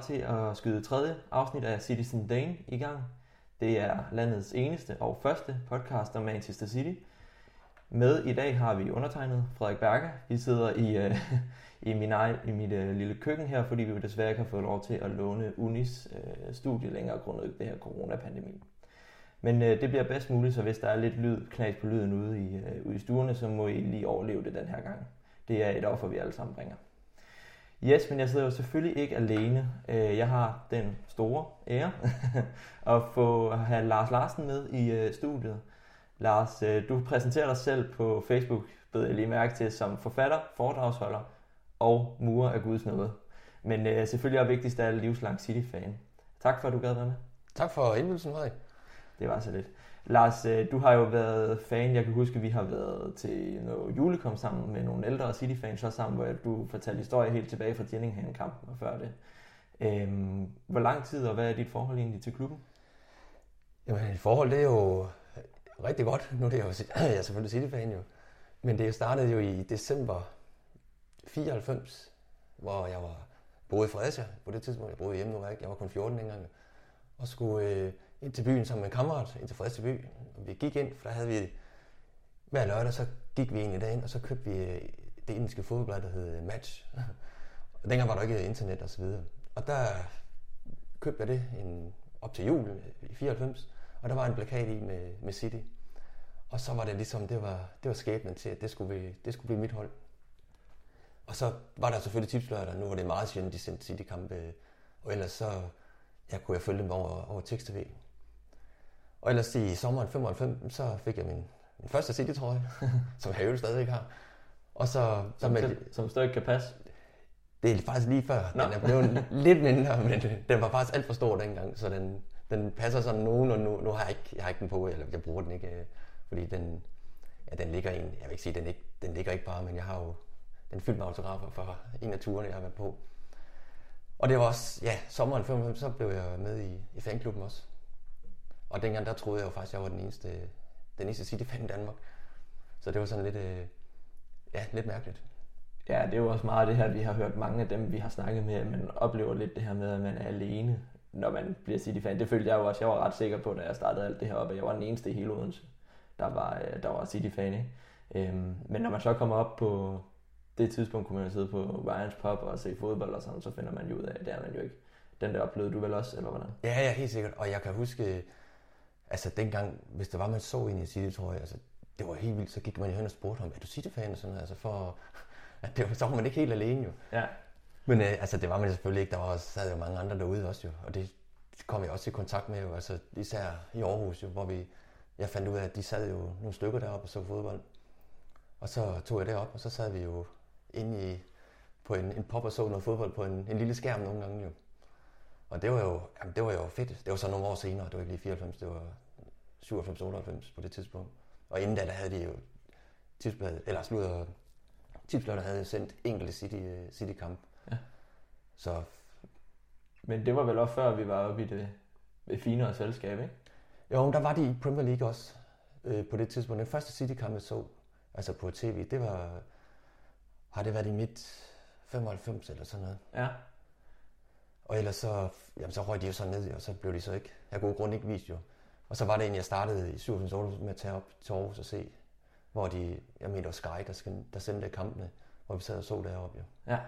klar til at skyde tredje afsnit af Citizen Dane i gang. Det er landets eneste og første podcast om Manchester City. Med i dag har vi undertegnet Frederik Berger. Vi sidder i, øh, i, min egen, i mit øh, lille køkken her, fordi vi desværre ikke har fået lov til at låne Unis øh, studie længere grundet det her coronapandemi. Men øh, det bliver bedst muligt, så hvis der er lidt lyd, knas på lyden ude i, øh, ude i stuerne, så må I lige overleve det den her gang. Det er et offer, vi alle sammen bringer. Yes, men jeg sidder jo selvfølgelig ikke alene. Øh, jeg har den store ære at få at have Lars Larsen med i øh, studiet. Lars, øh, du præsenterer dig selv på Facebook, bed jeg lige mærke til, som forfatter, foredragsholder og murer af Guds nåde. Men selvfølgelig er vigtigst af alle livslang City-fan. Tak for, at du gad være med. Tak for indbydelsen, Frederik. Det var så lidt. Lars, øh, du har jo været fan. Jeg kan huske, at vi har været til noget julekom sammen med nogle ældre City-fans, også sammen, hvor du fortalte historier helt tilbage fra Jenningham-kampen og før det. Øhm, hvor lang tid, og hvad er dit forhold egentlig til klubben? Jamen, et forhold det er jo rigtig godt. Nu er det jo, jeg er selvfølgelig City-fan jo. Men det startede jo i december 94, hvor jeg var boede i Fredericia på det tidspunkt. Jeg boede hjemme nu, jeg var kun 14 dengang. Og skulle øh, ind til byen sammen med en kammerat, ind til Fredericia. Og vi gik ind, for der havde vi hver lørdag, så gik vi ind i dagen, og så købte vi øh, det indiske fodboldblad, der hed Match. og dengang var der ikke internet og så videre. Og der købte jeg det en, op til jul øh, i 94, og der var en plakat i med, med City. Og så var det ligesom, det var, det var skæbnen til, at det skulle, det skulle blive mit hold. Og så var der selvfølgelig tipslørdag. Nu var det meget sjældent, de sendte City-kampe. Øh, og ellers så ja, kunne jeg følge dem over, over tekst-tv. Og ellers i sommeren 95, så fik jeg min, min første City-trøje, som jeg jo stadig har. Og så, så som, med, som stadig kan passe? Det er faktisk lige før. Nå. Den er blevet lidt mindre, men den var faktisk alt for stor dengang, så den, den passer sådan nogen, og nu, nu har jeg ikke, jeg har ikke den på, eller jeg bruger den ikke, øh, fordi den, ja, den ligger en, jeg vil ikke sige, den, ikke, den ligger ikke bare, men jeg har jo den fyldt med autografer for en af turene, jeg har været på. Og det var også, ja, sommeren 95, så blev jeg med i, i fanklubben også. Og dengang der troede jeg jo faktisk, at jeg var den eneste, den eneste City-fan i Danmark. Så det var sådan lidt, øh, ja, lidt mærkeligt. Ja, det er jo også meget det her, vi har hørt mange af dem, vi har snakket med, at man oplever lidt det her med, at man er alene, når man bliver City-fan. Det følte jeg jo også. Jeg var ret sikker på, da jeg startede alt det her op, at jeg var den eneste i hele Odense, der var, øh, der var City-fan. Ikke? Øhm, men når man så kommer op på det tidspunkt, kunne man sidde på Ryans Pub og se fodbold og sådan, så finder man jo ud af, at det er man jo ikke. Den der oplevede du vel også, eller hvordan? Ja, ja, helt sikkert. Og jeg kan huske, altså dengang, hvis der var, man så ind i City, tror jeg, altså, det var helt vildt, så gik man jo hen og spurgte ham, er du City-fan? Sådan, altså for, at det var, så var man ikke helt alene jo. Ja. Men øh, altså, det var man selvfølgelig ikke. Der var også, sad jo mange andre derude også jo, og det kom jeg også i kontakt med jo, altså især i Aarhus jo, hvor vi, jeg fandt ud af, at de sad jo nogle stykker deroppe og så fodbold. Og så tog jeg det op, og så sad vi jo inde i, på en, en pop og så noget fodbold på en, en lille skærm nogle gange jo. Og det var jo, jamen, det var jo fedt. Det var så nogle år senere, det var ikke lige 94, det var 97-98 på det tidspunkt. Og inden da, der havde de jo tipsbladet, eller slutter, tipsbladet havde sendt enkelte City, City kamp. Ja. Så... Men det var vel også før, vi var oppe i det, det finere selskab, ikke? Jo, der var de i Premier League også øh, på det tidspunkt. Den første City-kamp, jeg så altså på tv, det var, har det været i midt 95 eller sådan noget. Ja. Og ellers så, jamen, så røg de jo så ned, og så blev de så ikke, af gode grund ikke vist jo. Og så var det en, jeg startede i 97 med at tage op til Aarhus og se, hvor de, jeg mener, Sky, der, der sendte kampene, hvor vi sad og så deroppe jo. Ja.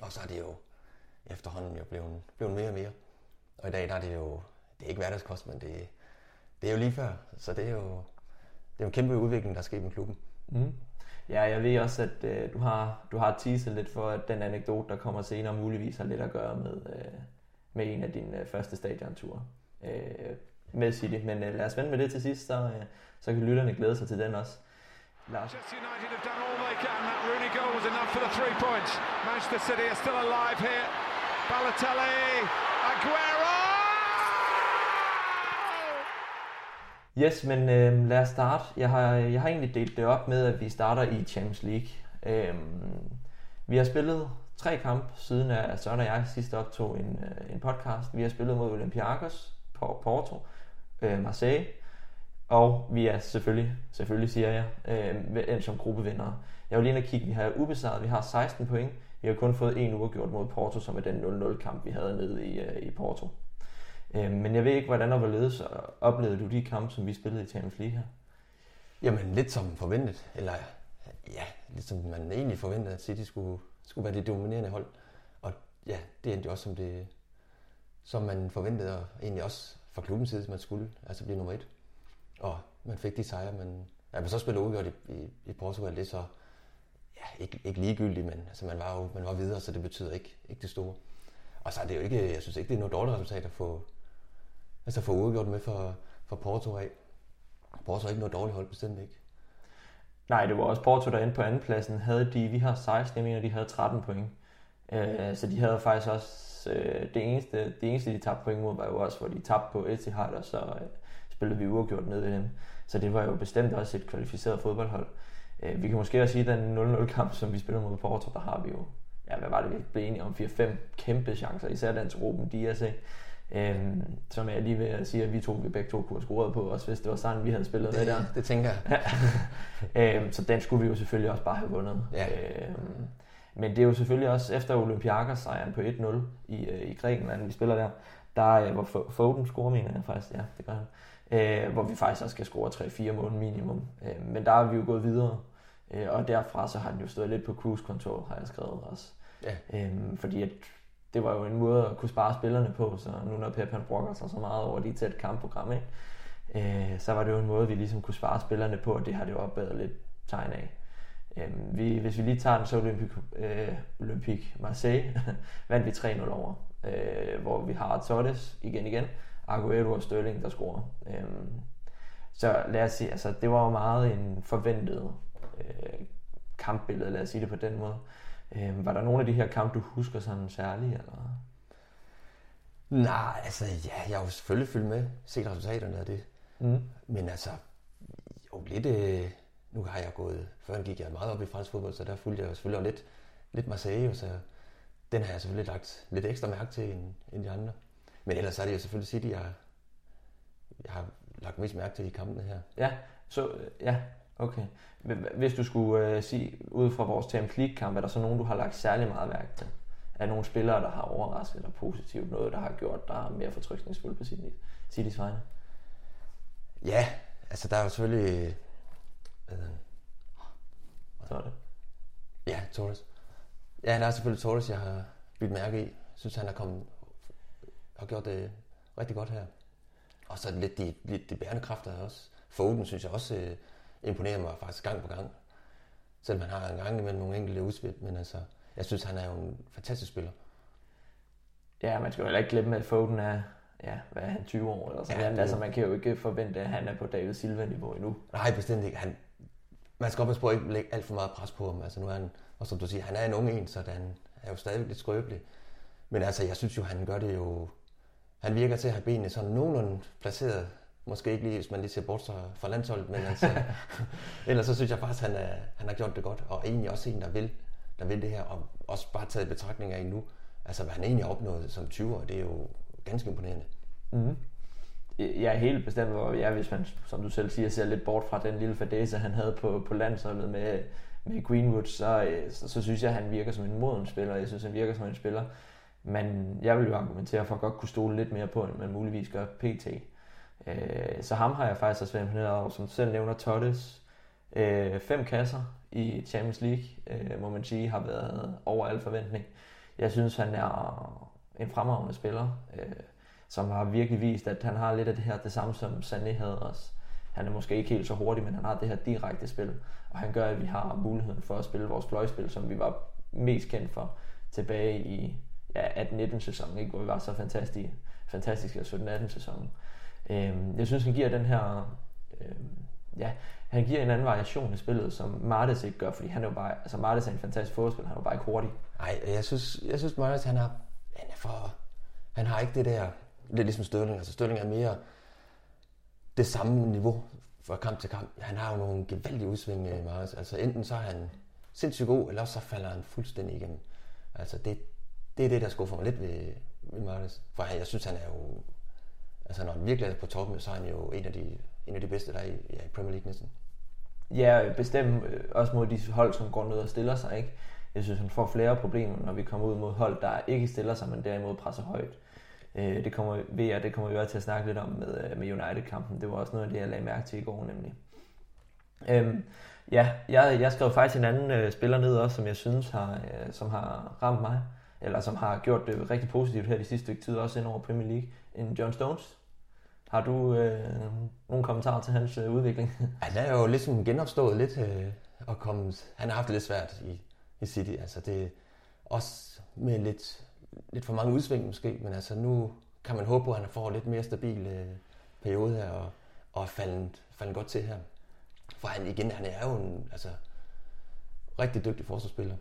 Og så er det jo efterhånden jo blevet, blevet mere og mere. Og i dag der er det jo, det er ikke hverdagskost, men det, det er jo lige før. Så det er jo, det er jo en kæmpe udvikling, der er sket med klubben. Mm. Ja, jeg ved også, at øh, du har, du har teaset lidt for, at den anekdote, der kommer senere, muligvis har lidt at gøre med, øh, med en af dine øh, første stadionture øh, med City. Men øh, lad os vente med det til sidst, så, øh, så kan lytterne glæde sig til den også. Lars. Manchester United have done all they can. That Rooney goal was enough for the three points. Manchester City are still alive here. Balotelli, Aguero! Yes, men øh, lad os starte. Jeg har, jeg har egentlig delt det op med, at vi starter i Champions League. Øh, vi har spillet tre kampe, siden at Søren og jeg sidst optog en, øh, en podcast. Vi har spillet mod Olympiakos, Porto, øh, Marseille, Og vi er selvfølgelig, selvfølgelig siger jeg, øh, endt øh, som gruppevinder. Jeg vil lige ind og kigge, vi har ubesejret, vi har 16 point. Vi har kun fået en uafgjort mod Porto, som er den 0-0-kamp, vi havde nede i, øh, i Porto. Øh, men jeg ved ikke, hvordan og hvorledes oplevede du de kampe, som vi spillede i Champions League her? Jamen lidt som forventet, eller ja, lidt som man egentlig forventede, at City skulle, skulle være det dominerende hold. Og ja, det endte jo også som det, som man forventede, og egentlig også fra klubbens side, man skulle, altså blive nummer et. Og man fik de sejre, men ja, man så spillede udgjort i, i, i Portugal, det er så ja, ikke, ikke ligegyldigt, men altså, man var jo man var videre, så det betyder ikke, ikke det store. Og så er det jo ikke, jeg synes ikke, det er noget dårligt resultat at få, altså få udgjort med for, for Porto af. Porto er ikke noget dårligt hold, bestemt ikke. Nej, det var også Porto, der endte på andenpladsen. Havde de, vi har 16, jeg mener, de havde 13 point. Øh, så de havde faktisk også, øh, det, eneste, det eneste, de tabte point mod, var jo også, hvor de tabte på Etihad, og så øh, spillede vi uafgjort ned i dem. Så det var jo bestemt også et kvalificeret fodboldhold. Øh, vi kan måske også sige, at den 0-0-kamp, som vi spillede mod Porto, der har vi jo, ja, hvad var det, vi blev enige om? 4-5 kæmpe chancer, især den til Ruben Dias, ikke? Øhm, som jeg lige vil sige, at vi to vi begge to kunne have scoret på, også hvis det var sådan, vi havde spillet det, med der. Det tænker jeg. øhm, så den skulle vi jo selvfølgelig også bare have vundet. Ja. Øhm, men det er jo selvfølgelig også efter Olympiakos sejren på 1-0 i, øh, i Grækenland, vi spiller der, der øh, hvor Foden scorer, mener jeg faktisk, ja, det gør han. Øh, hvor vi faktisk også skal score 3-4 mål minimum. Øh, men der er vi jo gået videre, øh, og derfra så har den jo stået lidt på cruise control, har jeg skrevet også. Ja. Øh, fordi at det var jo en måde at kunne spare spillerne på, så nu når Pep han brokker sig så meget over de tæt kampprogram, ikke? Øh, så var det jo en måde, vi ligesom kunne spare spillerne på, og det har det jo opbadet lidt tegn af. Øh, vi, hvis vi lige tager den, så Olympique, øh, Olympique Marseille vandt vi 3-0 over, øh, hvor vi har Torres igen igen, Aguero og Sterling, der scorer. Øh, så lad os sige, altså det var jo meget en forventet øh, kampbillede, lad os sige det på den måde. Øh, var der nogle af de her kampe, du husker sådan særligt? Eller? Nej, altså ja, jeg har jo selvfølgelig følge med, set resultaterne af det. Mm. Men altså, jo lidt, øh, nu har jeg gået, før gik jeg meget op i fransk fodbold, så der fulgte jeg selvfølgelig lidt, lidt Marseille, så den har jeg selvfølgelig lagt lidt ekstra mærke til end, end de andre. Men ellers er det jo selvfølgelig City, jeg, jeg har lagt mest mærke til i kampene her. Ja, så ja, Okay. Hvis du skulle uh, sige, ud fra vores Champions League-kamp, er der så nogen, du har lagt særlig meget værk til? Er nogle spillere, der har overrasket dig positivt? Noget, der har gjort dig mere fortrykningsfuld på Citys vegne? Ja, altså der er jo selvfølgelig... Hvad er det. Ja, Torres. Ja, der er selvfølgelig Torres, jeg har bidt mærke i. Jeg synes, han har, kommet, har gjort det rigtig godt her. Og så lidt de, lidt de bærende kræfter også. Foden synes jeg også øh, imponerer mig faktisk gang på gang. Selvom han har en gang imellem nogle enkelte udspil, men altså, jeg synes, han er jo en fantastisk spiller. Ja, man skal jo heller ikke glemme, at Foden er, ja, hvad er han, 20 år eller sådan ja, noget. Altså, man kan jo ikke forvente, at han er på David Silva-niveau endnu. Nej, bestemt ikke. Han, man skal også på at ikke lægge alt for meget pres på ham. Altså, nu er han, og som du siger, han er en ung en, så han er jo stadig lidt skrøbelig. Men altså, jeg synes jo, han gør det jo... Han virker til at have benene sådan nogenlunde placeret Måske ikke lige, hvis man lige ser bort fra landsholdet, men altså, ellers så synes jeg faktisk, at han, er, han har gjort det godt, og egentlig også en, der vil, der vil det her, og også bare taget betragtning af nu, altså hvad han egentlig har opnået som 20'er, det er jo ganske imponerende. Mm-hmm. Jeg er helt bestemt, hvor jeg, hvis man, som du selv siger, ser lidt bort fra den lille fadese, han havde på, på landsholdet med, med Greenwood, så, så, så synes jeg, at han virker som en moden spiller. Jeg synes, han virker som en spiller, men jeg vil jo argumentere for at godt kunne stole lidt mere på, end man muligvis gør PT. Øh, så ham har jeg faktisk også været imponeret over, som selv nævner Tottes. Øh, fem kasser i Champions League, øh, må man sige, har været over al forventning. Jeg synes, han er en fremragende spiller, øh, som har virkelig vist, at han har lidt af det her, det samme som Sané havde også. Han er måske ikke helt så hurtig, men han har det her direkte spil, og han gør, at vi har muligheden for at spille vores fløjspil, som vi var mest kendt for tilbage i ja, 18-19 sæsonen, ikke? hvor vi var så fantastiske, fantastiske 17-18 sæsonen. Øh, jeg synes, han giver den her... Øh, ja, han giver en anden variation i spillet, som Martes ikke gør, fordi han er jo bare, altså Martes er en fantastisk fodspiller, han er jo bare ikke hurtig. Nej, jeg synes, jeg synes Martes, han, har, han er for, han har ikke det der, lidt ligesom Størling, altså Størling er mere det samme niveau fra kamp til kamp. Han har jo nogle gevaldige udsving, øh, Martes. Altså enten så er han sindssygt god, eller så falder han fuldstændig igennem. Altså det, det er det, der skuffer mig lidt ved, ved Martes. For jeg synes, han er jo altså når han virkelig er på toppen, så er han jo en af de, en af de bedste, der er i, ja, i Premier League næsten. Ja, bestemt øh, også mod de hold, som går ned og stiller sig, ikke? Jeg synes, han får flere problemer, når vi kommer ud mod hold, der ikke stiller sig, men derimod presser højt. Øh, det kommer, ved og det kommer vi også til at snakke lidt om med, øh, med United-kampen. Det var også noget af det, jeg lagde mærke til i går, nemlig. Øhm, ja, jeg, jeg skrev faktisk en anden øh, spiller ned også, som jeg synes har, øh, som har ramt mig, eller som har gjort det rigtig positivt her de sidste stykke tid, også ind over Premier League, end John Stones. Har du øh, nogle kommentarer til hans øh, udvikling? Han er jo ligesom genopstået lidt øh, og kommet, han har haft det lidt svært i, i City. Altså det også med lidt, lidt for mange udsving måske, men altså nu kan man håbe på, at han får lidt mere stabil øh, periode her og, og faldet, faldet godt til her. For han igen, han er jo en altså, rigtig dygtig forsvarsspiller.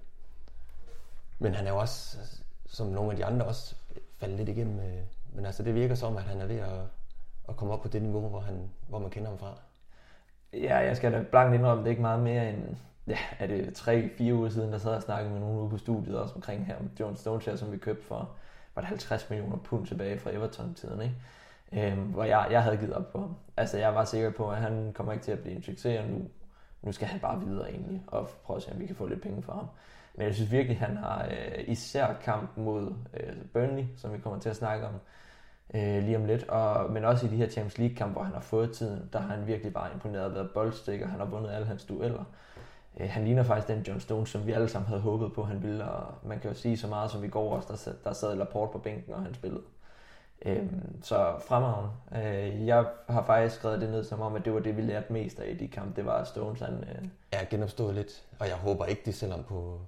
Men han er jo også, altså, som nogle af de andre også, faldet lidt igennem. Øh, men altså det virker som, at han er ved at, at komme op på det niveau, hvor, han, hvor man kender ham fra. Ja, jeg skal da blankt indrømme, det er ikke meget mere end, ja, er det tre-fire uger siden, der sad og snakkede med nogen ude på studiet også omkring her, om John Stones her, som vi købte for, var det 50 millioner pund tilbage fra Everton-tiden, ikke? Øhm, hvor jeg, jeg havde givet op på ham. Altså, jeg var sikker på, at han kommer ikke til at blive en succes, og nu, nu skal han bare videre egentlig, og prøve at se, om vi kan få lidt penge for ham. Men jeg synes virkelig, han har øh, især kamp mod øh, Burnley, som vi kommer til at snakke om øh, lige om lidt, og, men også i de her Champions League-kampe, hvor han har fået tiden, der har han virkelig bare imponeret ved boldstikker, han har vundet alle hans dueller. Øh, han ligner faktisk den John Stones, som vi alle sammen havde håbet på, han ville, og man kan jo sige så meget som i går også, der, der sad Laporte på bænken, og han spillede. Øh, så fremragende. Øh, jeg har faktisk skrevet det ned som om, at det var det, vi lærte mest af i de kampe. Det var Stones. Han, øh... Jeg genopstået lidt, og jeg håber ikke, det selvom på,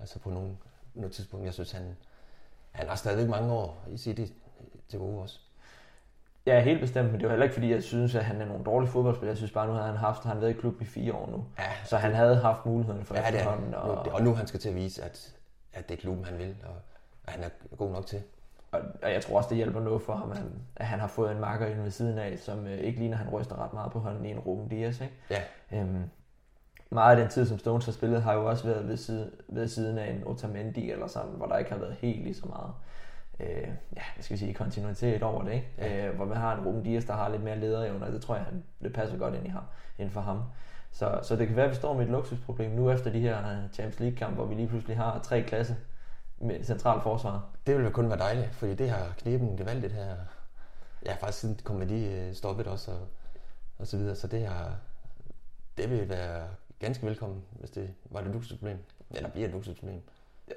altså på nogen, noget tidspunkt. Jeg synes, han, han har stadigvæk mange år i City til gode også. Ja, helt bestemt, men det var heller ikke, fordi jeg synes, at han er nogen dårlig fodboldspiller. Jeg synes bare, nu havde han haft, han været i klub i fire år nu. Ja, så han havde haft muligheden for ja, efterhånden. Og... og nu han skal til at vise, at, at det er klubben, han vil, og at han er god nok til. Og, og jeg tror også, det hjælper noget for ham, at han, at han har fået en marker ind ved siden af, som øh, ikke ligner, han ryster ret meget på hånden i en Ruben Dias. Ikke? Ja. Øhm, meget af den tid, som Stones har spillet, har jo også været ved, side, ved siden af en Otamendi eller sådan, hvor der ikke har været helt lige så meget øh, ja, jeg skal sige, kontinuitet over det, ikke? Ja. Øh, hvor man har en Ruben Dias, der har lidt mere lederevner, det tror jeg, han, det passer godt ind, i ham, ind for ham. Så, så det kan være, at vi står med et luksusproblem nu efter de her Champions League-kampe, hvor vi lige pludselig har tre klasse med central forsvar. Det ville kun være dejligt, fordi det har kniben gevaldigt her. Ja, faktisk siden kom med de øh, stoppet også, og, og så videre. Så det, har, det vil være ganske velkommen, hvis det var et luksusproblem. Eller bliver et luksusproblem.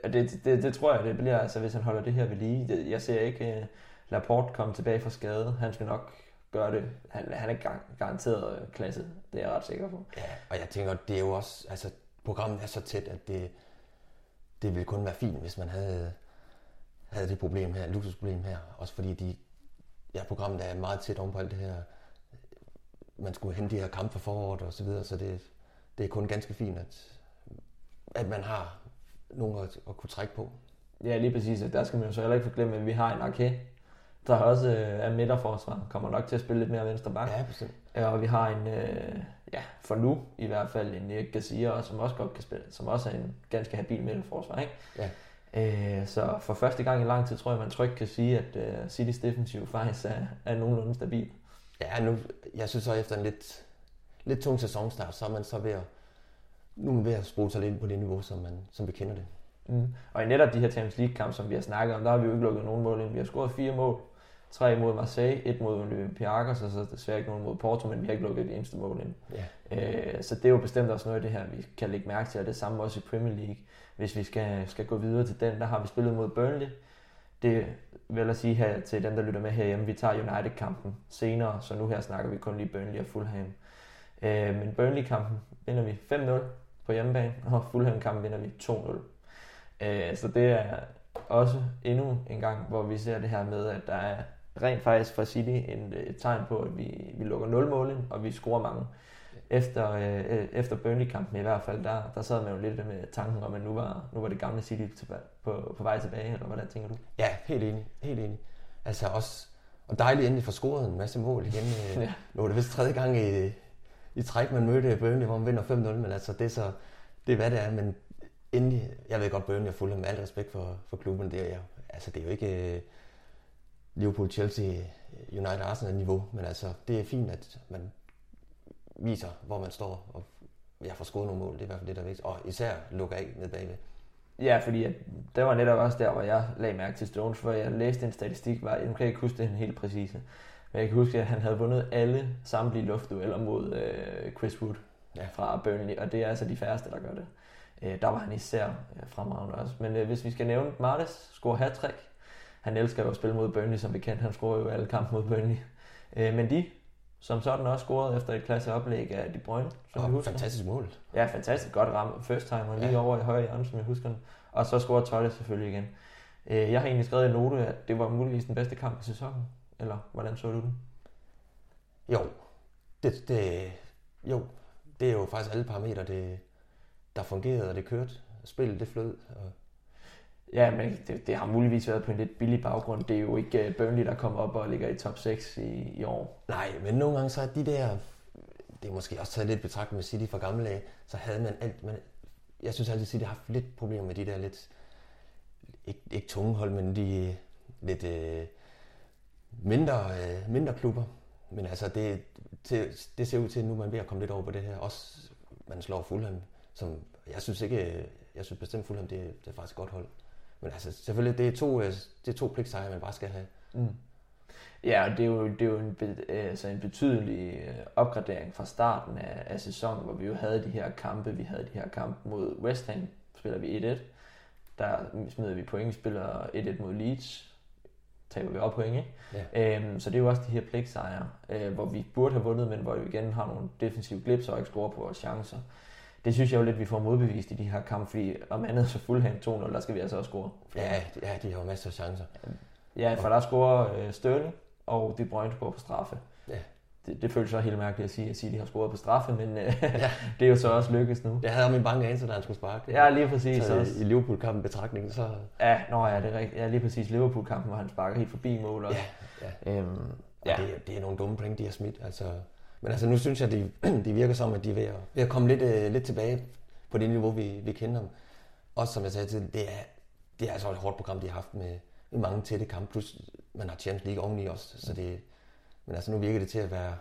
Det, det, det, tror jeg, det bliver, altså, hvis han holder det her ved lige. Jeg ser ikke uh, Laporte komme tilbage fra skade. Han skal nok gøre det. Han, han er garanteret uh, klasse, det er jeg ret sikker på. Ja, og jeg tænker, det er jo også, altså programmet er så tæt, at det, det ville kun være fint, hvis man havde, havde det problem her, luksusproblem her. Også fordi de, ja, programmet er meget tæt på alt det her. Man skulle hente de her kampe for foråret og så videre, så det, det er kun ganske fint, at, at man har nogen at, at kunne trække på. Ja, lige præcis. Der skal man jo så heller ikke forglemme, at vi har en Arke, der også øh, er midterforsvar. Kommer nok til at spille lidt mere venstre bak. Ja, bestemt. Og vi har en, øh, ja, for nu i hvert fald, en Erik Garcia, som også godt kan spille, som også er en ganske habil midterforsvar, ikke? Ja. Øh, så for første gang i lang tid tror jeg, man trygt kan sige, at øh, City's defensiv faktisk er, er nogenlunde stabil. Ja, nu, jeg synes så efter en lidt, lidt tung sæsonstart, så er man så ved at nu er man ved at spole sig lidt ind på det niveau, som, man, som vi kender det. Mm. Og i netop de her Champions League-kampe, som vi har snakket om, der har vi jo ikke lukket nogen mål ind. Vi har scoret fire mål. Tre mod Marseille, et mod Olympiakos, og så desværre ikke nogen mod Porto, men vi har ikke lukket det eneste mål ind. Yeah. Øh, så det er jo bestemt også noget af det her, vi kan lægge mærke til, og det samme også i Premier League. Hvis vi skal, skal gå videre til den, der har vi spillet mod Burnley. Det vil jeg sige her til dem, der lytter med herhjemme, vi tager United-kampen senere, så nu her snakker vi kun lige Burnley og Fulham. Øh, men Burnley-kampen vinder vi 5-0 på hjemmebane, og Fulham-kampen vinder vi 2-0. Øh, så det er også endnu en gang, hvor vi ser det her med, at der er rent faktisk for City en, et tegn på, at vi, vi lukker 0 mål ind, og vi scorer mange. Efter, øh, efter Burnley-kampen i hvert fald, der, der sad man jo lidt med tanken om, at nu var, nu var det gamle City tilbage, på, på vej tilbage, eller hvordan tænker du? Ja, helt enig. Helt enig. Altså også, og dejligt endelig for scoret en masse mål igen. ja. Nu er det vist tredje gang i, i træk, man mødte Burnley, hvor man vinder 5-0, men altså det er så, det er hvad det er, men endelig, jeg ved godt, Burnley er fuld med al respekt for, for klubben, det er, altså det er jo ikke, øh, Liverpool, Chelsea, United, Arsenal niveau, men altså, det er fint, at man viser, hvor man står, og jeg får skåret nogle mål, det er i hvert fald det, der er vigtigt, og især lukke af ned bagved. Ja, fordi at, det var netop også der, hvor jeg lagde mærke til Stones, for jeg læste en statistik, var, jeg kan ikke huske den helt præcise, men jeg kan huske, at han havde vundet alle samtlige luftdueller mod øh, Chris Wood ja. fra Burnley, og det er altså de færreste, der gør det. Øh, der var han især øh, fremragende også. Men øh, hvis vi skal nævne Martes, score hat. Han elsker jo at spille mod Burnley, som bekendt. Han scorer jo alle kampe mod Burnley. Øh, men de, som sådan også scoret efter et klasse oplæg af De Bruyne, som oh, vi husker. Fantastisk mål. Ja, fantastisk godt ramme. First time, og lige ja. over i højre hjørne, som jeg husker Og så scorer Tolle selvfølgelig igen. Øh, jeg har egentlig skrevet i note, at det var muligvis den bedste kamp i sæsonen. Eller hvordan så du den? Jo, det, det, jo, det er jo faktisk alle parametre, det, der fungerede, og det kørte. Spillet, det flød. Og... Ja, men det, det, har muligvis været på en lidt billig baggrund. Det er jo ikke øh, Burnley, der kommer op og ligger i top 6 i, i år. Nej, men nogle gange så er de der... Det er måske også taget lidt betragtet med City fra gamle dage. Så havde man alt... Man, jeg synes altid, at City har haft lidt problemer med de der lidt... Ikke, ikke tunge hold, men de lidt øh, mindre, øh, mindre klubber. Men altså, det, det, det ser ud til, at nu er man ved at komme lidt over på det her. Også man slår Fulham som jeg synes ikke, øh, jeg synes bestemt Fulham, det, det er faktisk et godt hold. Men altså, selvfølgelig, det er to, øh, det er to pligtsejre, man bare skal have. Mm. Ja, og det er jo, det er jo en, øh, altså en betydelig opgradering fra starten af, af sæsonen, hvor vi jo havde de her kampe. Vi havde de her kampe mod West Ham, spiller vi 1-1. Der smider vi point, spiller 1-1 mod Leeds, taber vi op point, ikke? Ja. Øhm, så det er jo også de her pligtsejre, øh, hvor vi burde have vundet, men hvor vi igen har nogle defensive glips og ikke scorer på vores chancer det synes jeg jo lidt, vi får modbevist i de her kampe, fordi om andet så Fulham 2-0, der skal vi altså også score. Ja, ja, de har jo masser af chancer. Ja, for der scorer øh, Sterling, og De Bruyne på straffe. Ja. Det, det føles så helt mærkeligt at sige, at de har scoret på straffe, men øh, ja. det er jo så også lykkes nu. Jeg havde min bange anelse, da han skulle sparke. Ja, lige præcis. Så også. i Liverpool-kampen betragtning, så... Ja, nå ja, det er rigtigt. Ja, lige præcis. Liverpool-kampen, hvor han sparker helt forbi mål også. Ja, ja. Øhm, ja. Det, det, er nogle dumme point, de har smidt. Altså, men altså, nu synes jeg, de, de virker som, at de er ved at, ved at komme lidt, uh, lidt tilbage på det niveau, vi, vi kender dem. Også som jeg sagde til, det er, det er altså et hårdt program, de har haft med, med mange tætte kampe, plus man har Champions League oveni også. Så det, men altså, nu virker det til at være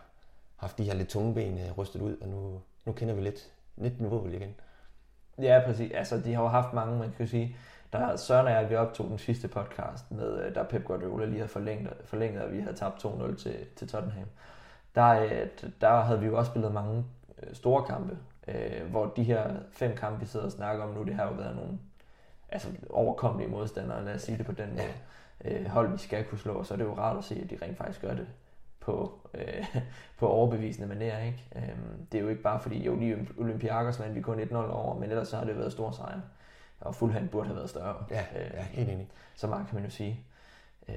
haft de her lidt tunge ben uh, rystet ud, og nu, nu kender vi lidt, lidt niveauet igen. Ja, præcis. Altså, de har jo haft mange, man kan sige, der Søren og jeg, vi optog den sidste podcast, med, øh, der Pep Guardiola lige havde forlænget, forlænget og vi havde tabt 2-0 til, til Tottenham der, øh, der havde vi jo også spillet mange øh, store kampe, øh, hvor de her fem kampe, vi sidder og snakker om nu, det har jo været nogle altså, overkommelige modstandere, lad os sige det på den måde. Øh, hold, vi skal kunne slå, så er det jo rart at se, at de rent faktisk gør det på, øh, på overbevisende manér. Ikke? Øh, det er jo ikke bare fordi, jo lige Olympiakos vandt vi kun 1-0 over, men ellers så har det været stor sejr. Og Fulham burde have været større. Ja, øh, ja helt enig. Så meget kan man jo sige. Øh,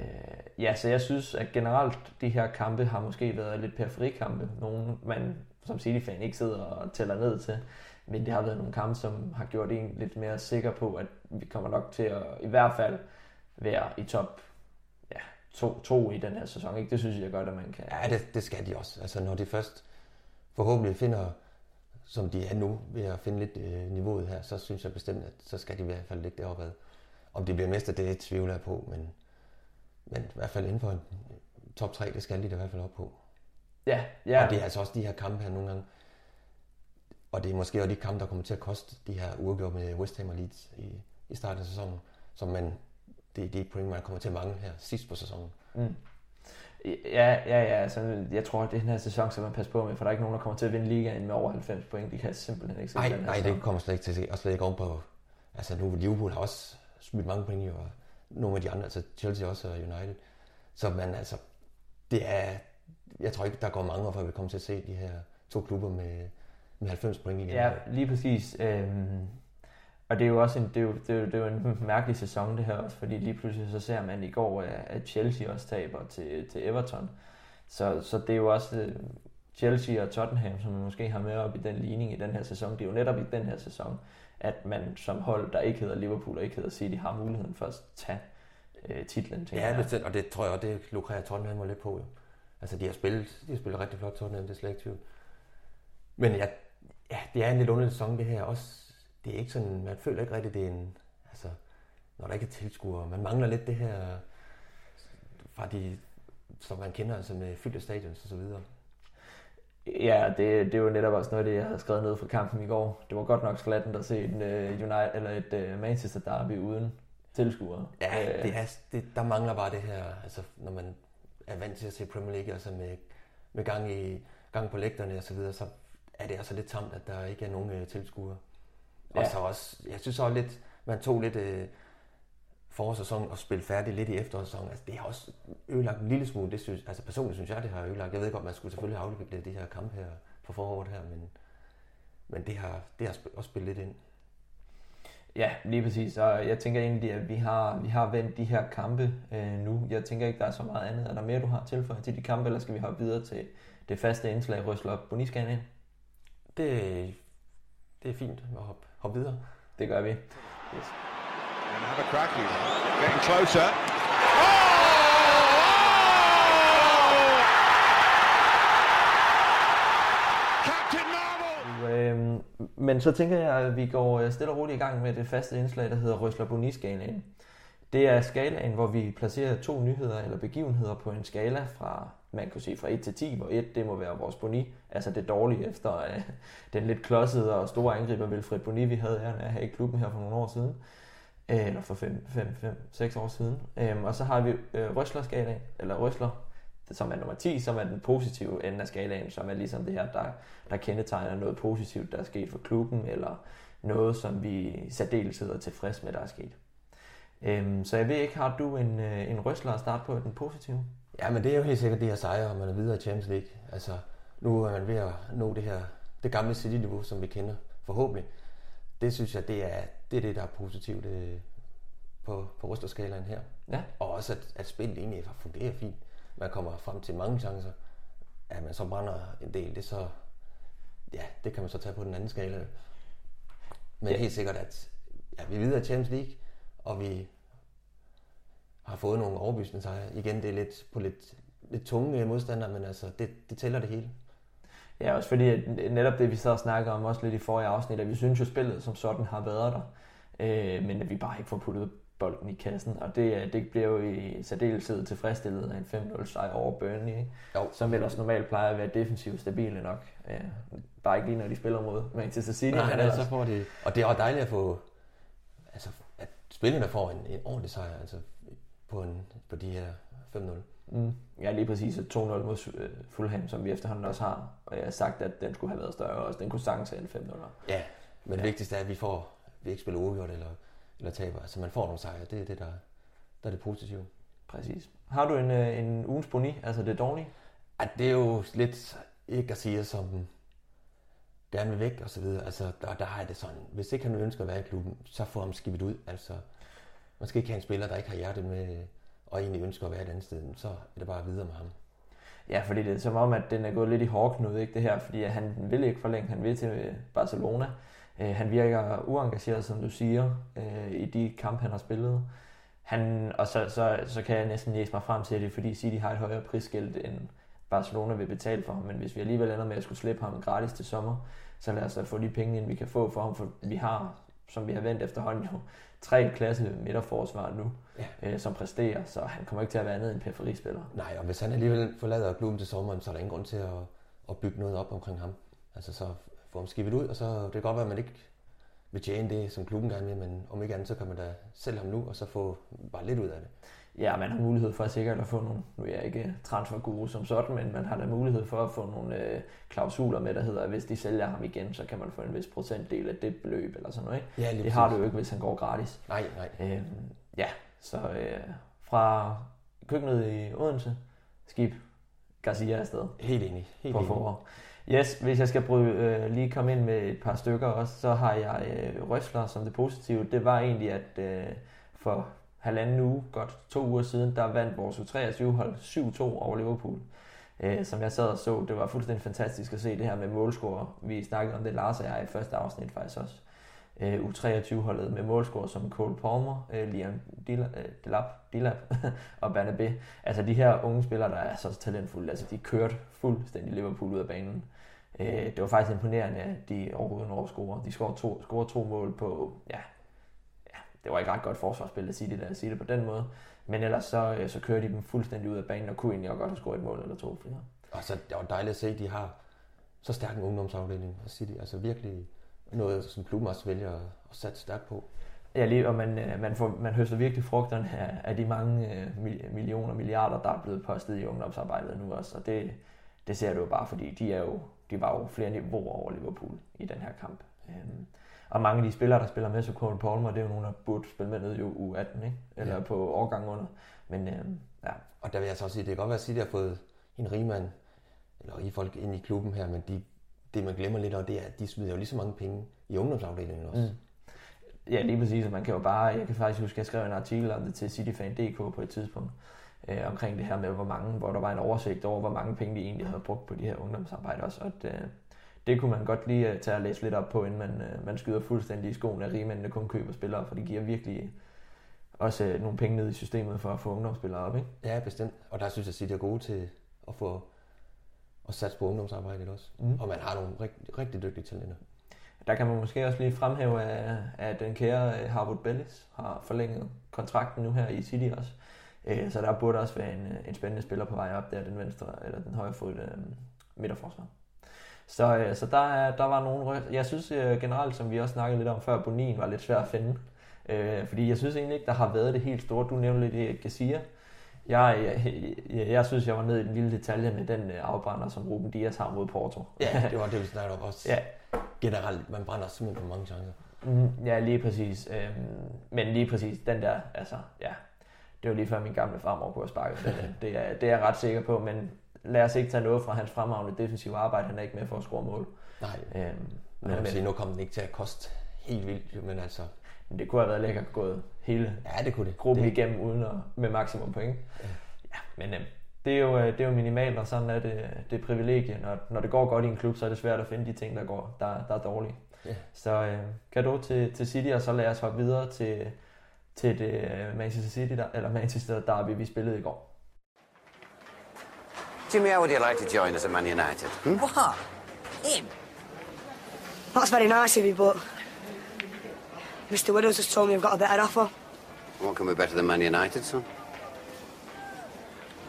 ja, så jeg synes, at generelt de her kampe har måske været lidt periferikampe. Nogle, man som City-fan ikke sidder og tæller ned til. Men det har været nogle kampe, som har gjort en lidt mere sikker på, at vi kommer nok til at i hvert fald være i top to, to i den her sæson. Ikke? Det synes jeg godt, at man kan. Ja, det, det skal de også. Altså når de først forhåbentlig finder, som de er nu, ved at finde lidt øh, niveauet her, så synes jeg bestemt, at så skal de i hvert fald ligge deroppe. Om de bliver mester, det tvivler jeg på, men men i hvert fald inden for en top 3, det skal de da i hvert fald op på. Ja, ja. Og det er altså også de her kampe her nogle gange, og det er måske også de kampe, der kommer til at koste de her uafgjort med West Ham og Leeds i, i starten af sæsonen, som man, det er de point, man kommer til at mangle her sidst på sæsonen. Mm. Ja, ja, ja. Altså, jeg tror, at den her sæson skal man passe på med, for der er ikke nogen, der kommer til at vinde ligaen med over 90 point. De kan simpelthen ikke se nej, Nej, det kommer slet ikke til at se. Og slet ikke oven på... Altså nu Liverpool har også smidt mange point i, og nogle af de andre, altså Chelsea også og United. Så man altså, det er, jeg tror ikke, der går mange år, før vi kommer til at se de her to klubber med, med 90 point igen. Ja, lige præcis. Øhm, og det er jo også en, det er jo, det er jo, det er jo en mærkelig sæson det her også, fordi lige pludselig så ser man i går, at Chelsea også taber til, til Everton. Så, så det er jo også øh, Chelsea og Tottenham, som man måske har med op i den ligning i den her sæson. Det er jo netop i den her sæson, at man som hold, der ikke hedder Liverpool og ikke hedder City, har muligheden for at tage øh, titlen. Ja, jeg. bestemt, og det tror jeg også, det lukrer Tottenham lidt på. Jo. Altså, de har spillet, de har spillet rigtig flot Tottenham, det er slet ikke tvivl. Men ja, ja, det er en lidt underlig sæson, det her. Også, det er ikke sådan, man føler ikke rigtigt, det er en, altså, når der ikke er tilskuere. Man mangler lidt det her, fra de, som man kender, altså med fyldte stadions og så videre. Ja, det, det var netop også noget det, jeg havde skrevet ned fra kampen i går. Det var godt nok slattent at se et, uh, United, eller et uh, Manchester derby uden tilskuere. Ja, det er, det, der mangler bare det her, altså når man er vant til at se Premier League, altså med, med gang, i, gang på lægterne og så videre, så er det altså lidt tamt, at der ikke er nogen uh, tilskuere. Ja. Og så også, jeg synes også lidt, man tog lidt uh, forårssæson og spille færdig lidt i efterårssæson. Altså, det har også ødelagt en lille smule. Det synes, altså personligt synes jeg, det har ødelagt. Jeg ved godt, man skulle selvfølgelig afvikle de her kampe her på foråret her, men, men det har, det har også spillet lidt ind. Ja, lige præcis. Og jeg tænker egentlig, at vi har, vi har vendt de her kampe øh, nu. Jeg tænker ikke, der er så meget andet. Er der mere, du har tilføjet til de kampe, eller skal vi hoppe videre til det faste indslag, Røsler op Boniskanen ind? Det, det er fint at hoppe, hoppe videre. Det gør vi. Yes. And have a crack. He's getting closer. Øhm, men så tænker jeg, at vi går øh, stille og roligt i gang med det faste indslag, der hedder Røsler Boni-skalaen. Det er skalaen, hvor vi placerer to nyheder eller begivenheder på en skala fra, man kan sige fra 1 til 10, hvor 1 det må være vores Boni, altså det dårlige efter øh, den lidt klodsede og store angriber Wilfred Boni, vi havde her, her i klubben her for nogle år siden. Øh, eller for 5-6 år siden. Øhm, og så har vi øh, Røsler-skalaen, eller Røsler, som er nummer 10, som er den positive ende af skalaen, som er ligesom det her, der, der kendetegner noget positivt, der er sket for klubben, eller noget, som vi særdeleshed er tilfreds med, der er sket. Øhm, så jeg ved ikke, har du en, øh, en røsler at starte på den positive? Ja, men det er jo helt sikkert det her sejre, og man er videre i Champions League. Altså, nu er man ved at nå det her, det gamle City-niveau, som vi kender, forhåbentlig det synes jeg, det er det, er det der er positivt øh, på, på Rusterskalaen her. Ja. Og også, at, at spillet egentlig fungerer fint. Man kommer frem til mange chancer. At man så brænder en del, det så, ja, det kan man så tage på den anden skala. Men ja. helt sikkert, at ja, vi er videre i Champions League, og vi har fået nogle overbevisende sejre. Igen, det er lidt på lidt, lidt tunge modstandere, men altså, det, det tæller det hele. Ja, også fordi at netop det, vi sad og snakker om også lidt i forrige afsnit, at vi synes jo, spillet som sådan har været der, øh, men at vi bare ikke får puttet bolden i kassen, og det, det bliver jo i særdeleshed tilfredsstillet af en 5-0 sejr over Burnley? Jo. som ellers normalt plejer at være defensivt stabile nok. Øh, bare ikke lige når de spiller mod Manchester City. Nej, men ellers... så får de... Og det er også dejligt at få, altså, at spillerne får en, en ordentlig sejr, altså på, en, på de her 5-0. Mm. Ja, lige præcis. 2-0 mod øh, Fulham, som vi efterhånden også har. Og jeg har sagt, at den skulle have været større også. Den kunne sagtens have 5-0. Ja, men ja. det vigtigste er, at vi får vi ikke spiller uafgjort eller, eller taber. Altså man får nogle sejre. Det er det, der, der er det positive. Præcis. Har du en, øh, en ugens boni, altså det dårlige? At det er jo lidt ikke at sige, som gerne vil væk og så videre. Altså, der, der har jeg det sådan, hvis ikke han ønsker at være i klubben, så får han skibet ud. Altså, man skal ikke have en spiller, der ikke har hjertet med, og egentlig ønsker at være et andet sted, så er det bare videre med ham. Ja, fordi det er som om, at den er gået lidt i hårdknud, ikke det her, fordi han vil ikke forlænge, han vil til øh, Barcelona. Øh, han virker uengageret, som du siger, øh, i de kampe, han har spillet. Han, og så, så, så kan jeg næsten læse mig frem til det, fordi City har et højere prisskilt, end Barcelona vil betale for ham. Men hvis vi alligevel ender med at skulle slippe ham gratis til sommer, så lad os da få de penge ind, vi kan få for ham, for vi har, som vi har vendt efterhånden jo, tre klasse midterforsvar nu, ja. øh, som præsterer, så han kommer ikke til at være andet end periferispiller. Nej, og hvis han alligevel forlader klubben til sommeren, så er der ingen grund til at, at bygge noget op omkring ham. Altså så få ham skibet ud, og så det kan godt være, at man ikke vil tjene det, som klubben gerne vil, men om ikke andet, så kan man da sælge ham nu, og så få bare lidt ud af det. Ja, man har mulighed for sikkert at få nogle, nu er jeg ikke transferguru som sådan, men man har da mulighed for at få nogle øh, klausuler med, der hedder, at hvis de sælger ham igen, så kan man få en vis procentdel af det beløb eller sådan noget. Ikke? Ja, det har du jo ikke, hvis han går gratis. Nej, nej. Øh, ja, så øh, fra køkkenet i Odense, skib Garcia afsted. Helt enig. Helt på enig. Yes, hvis jeg skal bryde, øh, lige komme ind med et par stykker også, så har jeg øh, Røsler som det positive. Det var egentlig, at øh, for halvanden uge, godt to uger siden, der vandt vores U23-hold 7-2 over Liverpool. Øh, som jeg sad og så, det var fuldstændig fantastisk at se det her med målscorer. Vi snakkede om det, Lars og jeg, i første afsnit faktisk også. Øh, U23-holdet med målscorer som Cole Palmer, øh, Liam Dillab øh, Dilap og Bernabé. Altså de her unge spillere, der er så talentfulde, altså de kørte fuldstændig Liverpool ud af banen. Øh, det var faktisk imponerende, at de overhovedet når score. De scorede to, scorede to mål på ja, det var ikke ret godt forsvarsspil at sige det, der, at sige det på den måde. Men ellers så, øh, så kører de dem fuldstændig ud af banen, og kunne egentlig også godt have scoret et mål eller to flere. Og så det var dejligt at se, at de har så stærk en ungdomsafdeling. City, altså virkelig noget, som også vælger at, sætte stærkt på. Ja, lige, og man, øh, man, får, man høster virkelig frugterne af, af de mange øh, mil- millioner, milliarder, der er blevet postet i ungdomsarbejdet nu også. Og det, det ser du jo bare, fordi de, er jo, de var jo flere niveauer over Liverpool i den her kamp. Øhm, og mange af de spillere, der spiller med, så Cole Palmer, det er jo nogen, der burde spille med nede i U18, ikke? eller Ja. på årgang under. Men øhm, ja, Og der vil jeg så også sige, det kan godt være, at City har fået en rigmand, eller rige folk ind i klubben her, men de, det man glemmer lidt, og det er, at de smider jo lige så mange penge i ungdomsafdelingen også. Mm. Ja, lige præcis. og Man kan jo bare, jeg kan faktisk huske, at jeg skrev en artikel om det til cityfan.dk på et tidspunkt, øh, omkring det her med, hvor mange, hvor der var en oversigt over, hvor mange penge de egentlig havde brugt på de her ungdomsarbejder også. Og det, det kunne man godt lige øh, tage og læse lidt op på, inden man, øh, man skyder fuldstændig i skoen, at rigmændene kun køber spillere, for det giver virkelig også øh, nogle penge ned i systemet for at få ungdomsspillere op. Ikke? Ja, bestemt. Og der synes jeg, at City er gode til at få at satse på ungdomsarbejdet også. Mm. Og man har nogle rigtig, rigtig dygtige talenter. Der kan man måske også lige fremhæve, at, at den kære Harvard Bellis har forlænget kontrakten nu her i City også. Så der burde også være en, en spændende spiller på vej op der, den venstre eller den højre fod midterforsvar. Så, øh, så der, er- der var nogle Jeg synes øh, generelt, som vi også snakkede lidt om før, Bonin var lidt svær at finde. Øh, fordi jeg synes egentlig ikke, der har været det helt store. Du nævnte lidt Gacia. Jeg, jeg, jeg, jeg synes, jeg var nede i den lille detalje med den øh, afbrænder, som Ruben Dias har mod Porto. Ja, det var det, vi snakkede om også. Ja. Generelt, man brænder simpelthen for mange chancer. Mm, Ja, lige præcis. Øhm, men lige præcis den der, altså, ja, det var lige før min gamle farmor kunne have sparket ind. Det er, det er jeg ret sikker på, men lad os ikke tage noget fra hans fremragende defensive arbejde. Han er ikke med for at score mål. Nej, Øhm, men jeg sige, nu kom den ikke til at koste helt vildt, men altså, men det kunne have været lækkert gået hele ja, det kunne det. gruppen det, igennem uden at, med maksimum point. Ja. Ja, men øhm, det er, jo, øh, det er jo minimalt, og sådan er det, det privilegie. Når, når det går godt i en klub, så er det svært at finde de ting, der, går, der, der er dårlige. Ja. Så øh, gave til, til City, og så lad os hoppe videre til, til det øh, Manchester City, der, eller Manchester Derby, vi spillede i går. Jimmy, how would you like to join us at Man United? Hmm? What? Him? That's very nice of you, but Mr. Widows has told me I've got a better offer. What can be better than Man United, son?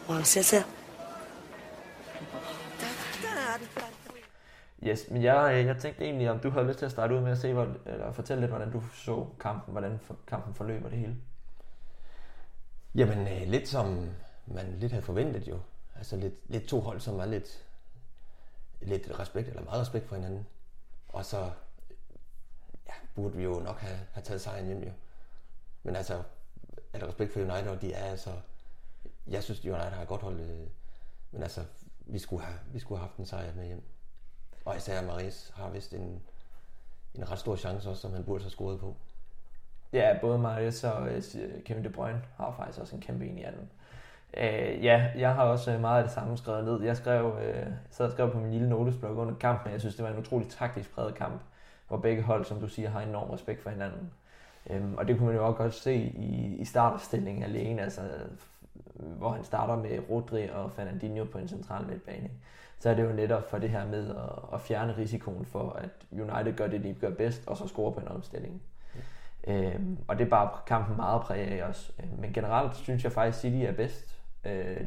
Man City. Yes, men jeg, øh, jeg tænkte egentlig, om du havde lyst til at starte ud med at se, hvor, eller fortælle lidt, hvordan du så kampen, hvordan for, kampen forløber det hele. Jamen, øh, lidt som man lidt havde forventet jo. Altså lidt, lidt to hold, som var lidt, lidt respekt, eller meget respekt for hinanden. Og så ja, burde vi jo nok have, have taget sejren hjem jo. Men altså, er respekt for United, og de er altså... Jeg synes, United har et godt hold, øh, men altså, vi skulle, have, vi skulle have haft en sejr med hjem. Og især Maris har vist en, en ret stor chance også, som han burde have scoret på. Ja, både Marius og øh, Kevin De Bruyne har faktisk også en kæmpe en i anden. Øh, ja, jeg har også øh, meget af det samme skrevet ned. Jeg skrev, øh, sad og skrev på min lille notesblok under kampen, jeg synes, det var en utrolig taktisk præget kamp, hvor begge hold, som du siger, har enorm respekt for hinanden. Øhm, og det kunne man jo også godt se i, i startopstillingen alene, altså, hvor han starter med Rodri og Fernandinho på en central midtbane. Så er det jo netop for det her med at, at fjerne risikoen for, at United gør det, de gør bedst, og så score på en omstilling. Øhm, og det er bare kampen meget præget af. Øhm, men generelt synes jeg faktisk, City er bedst. Øh,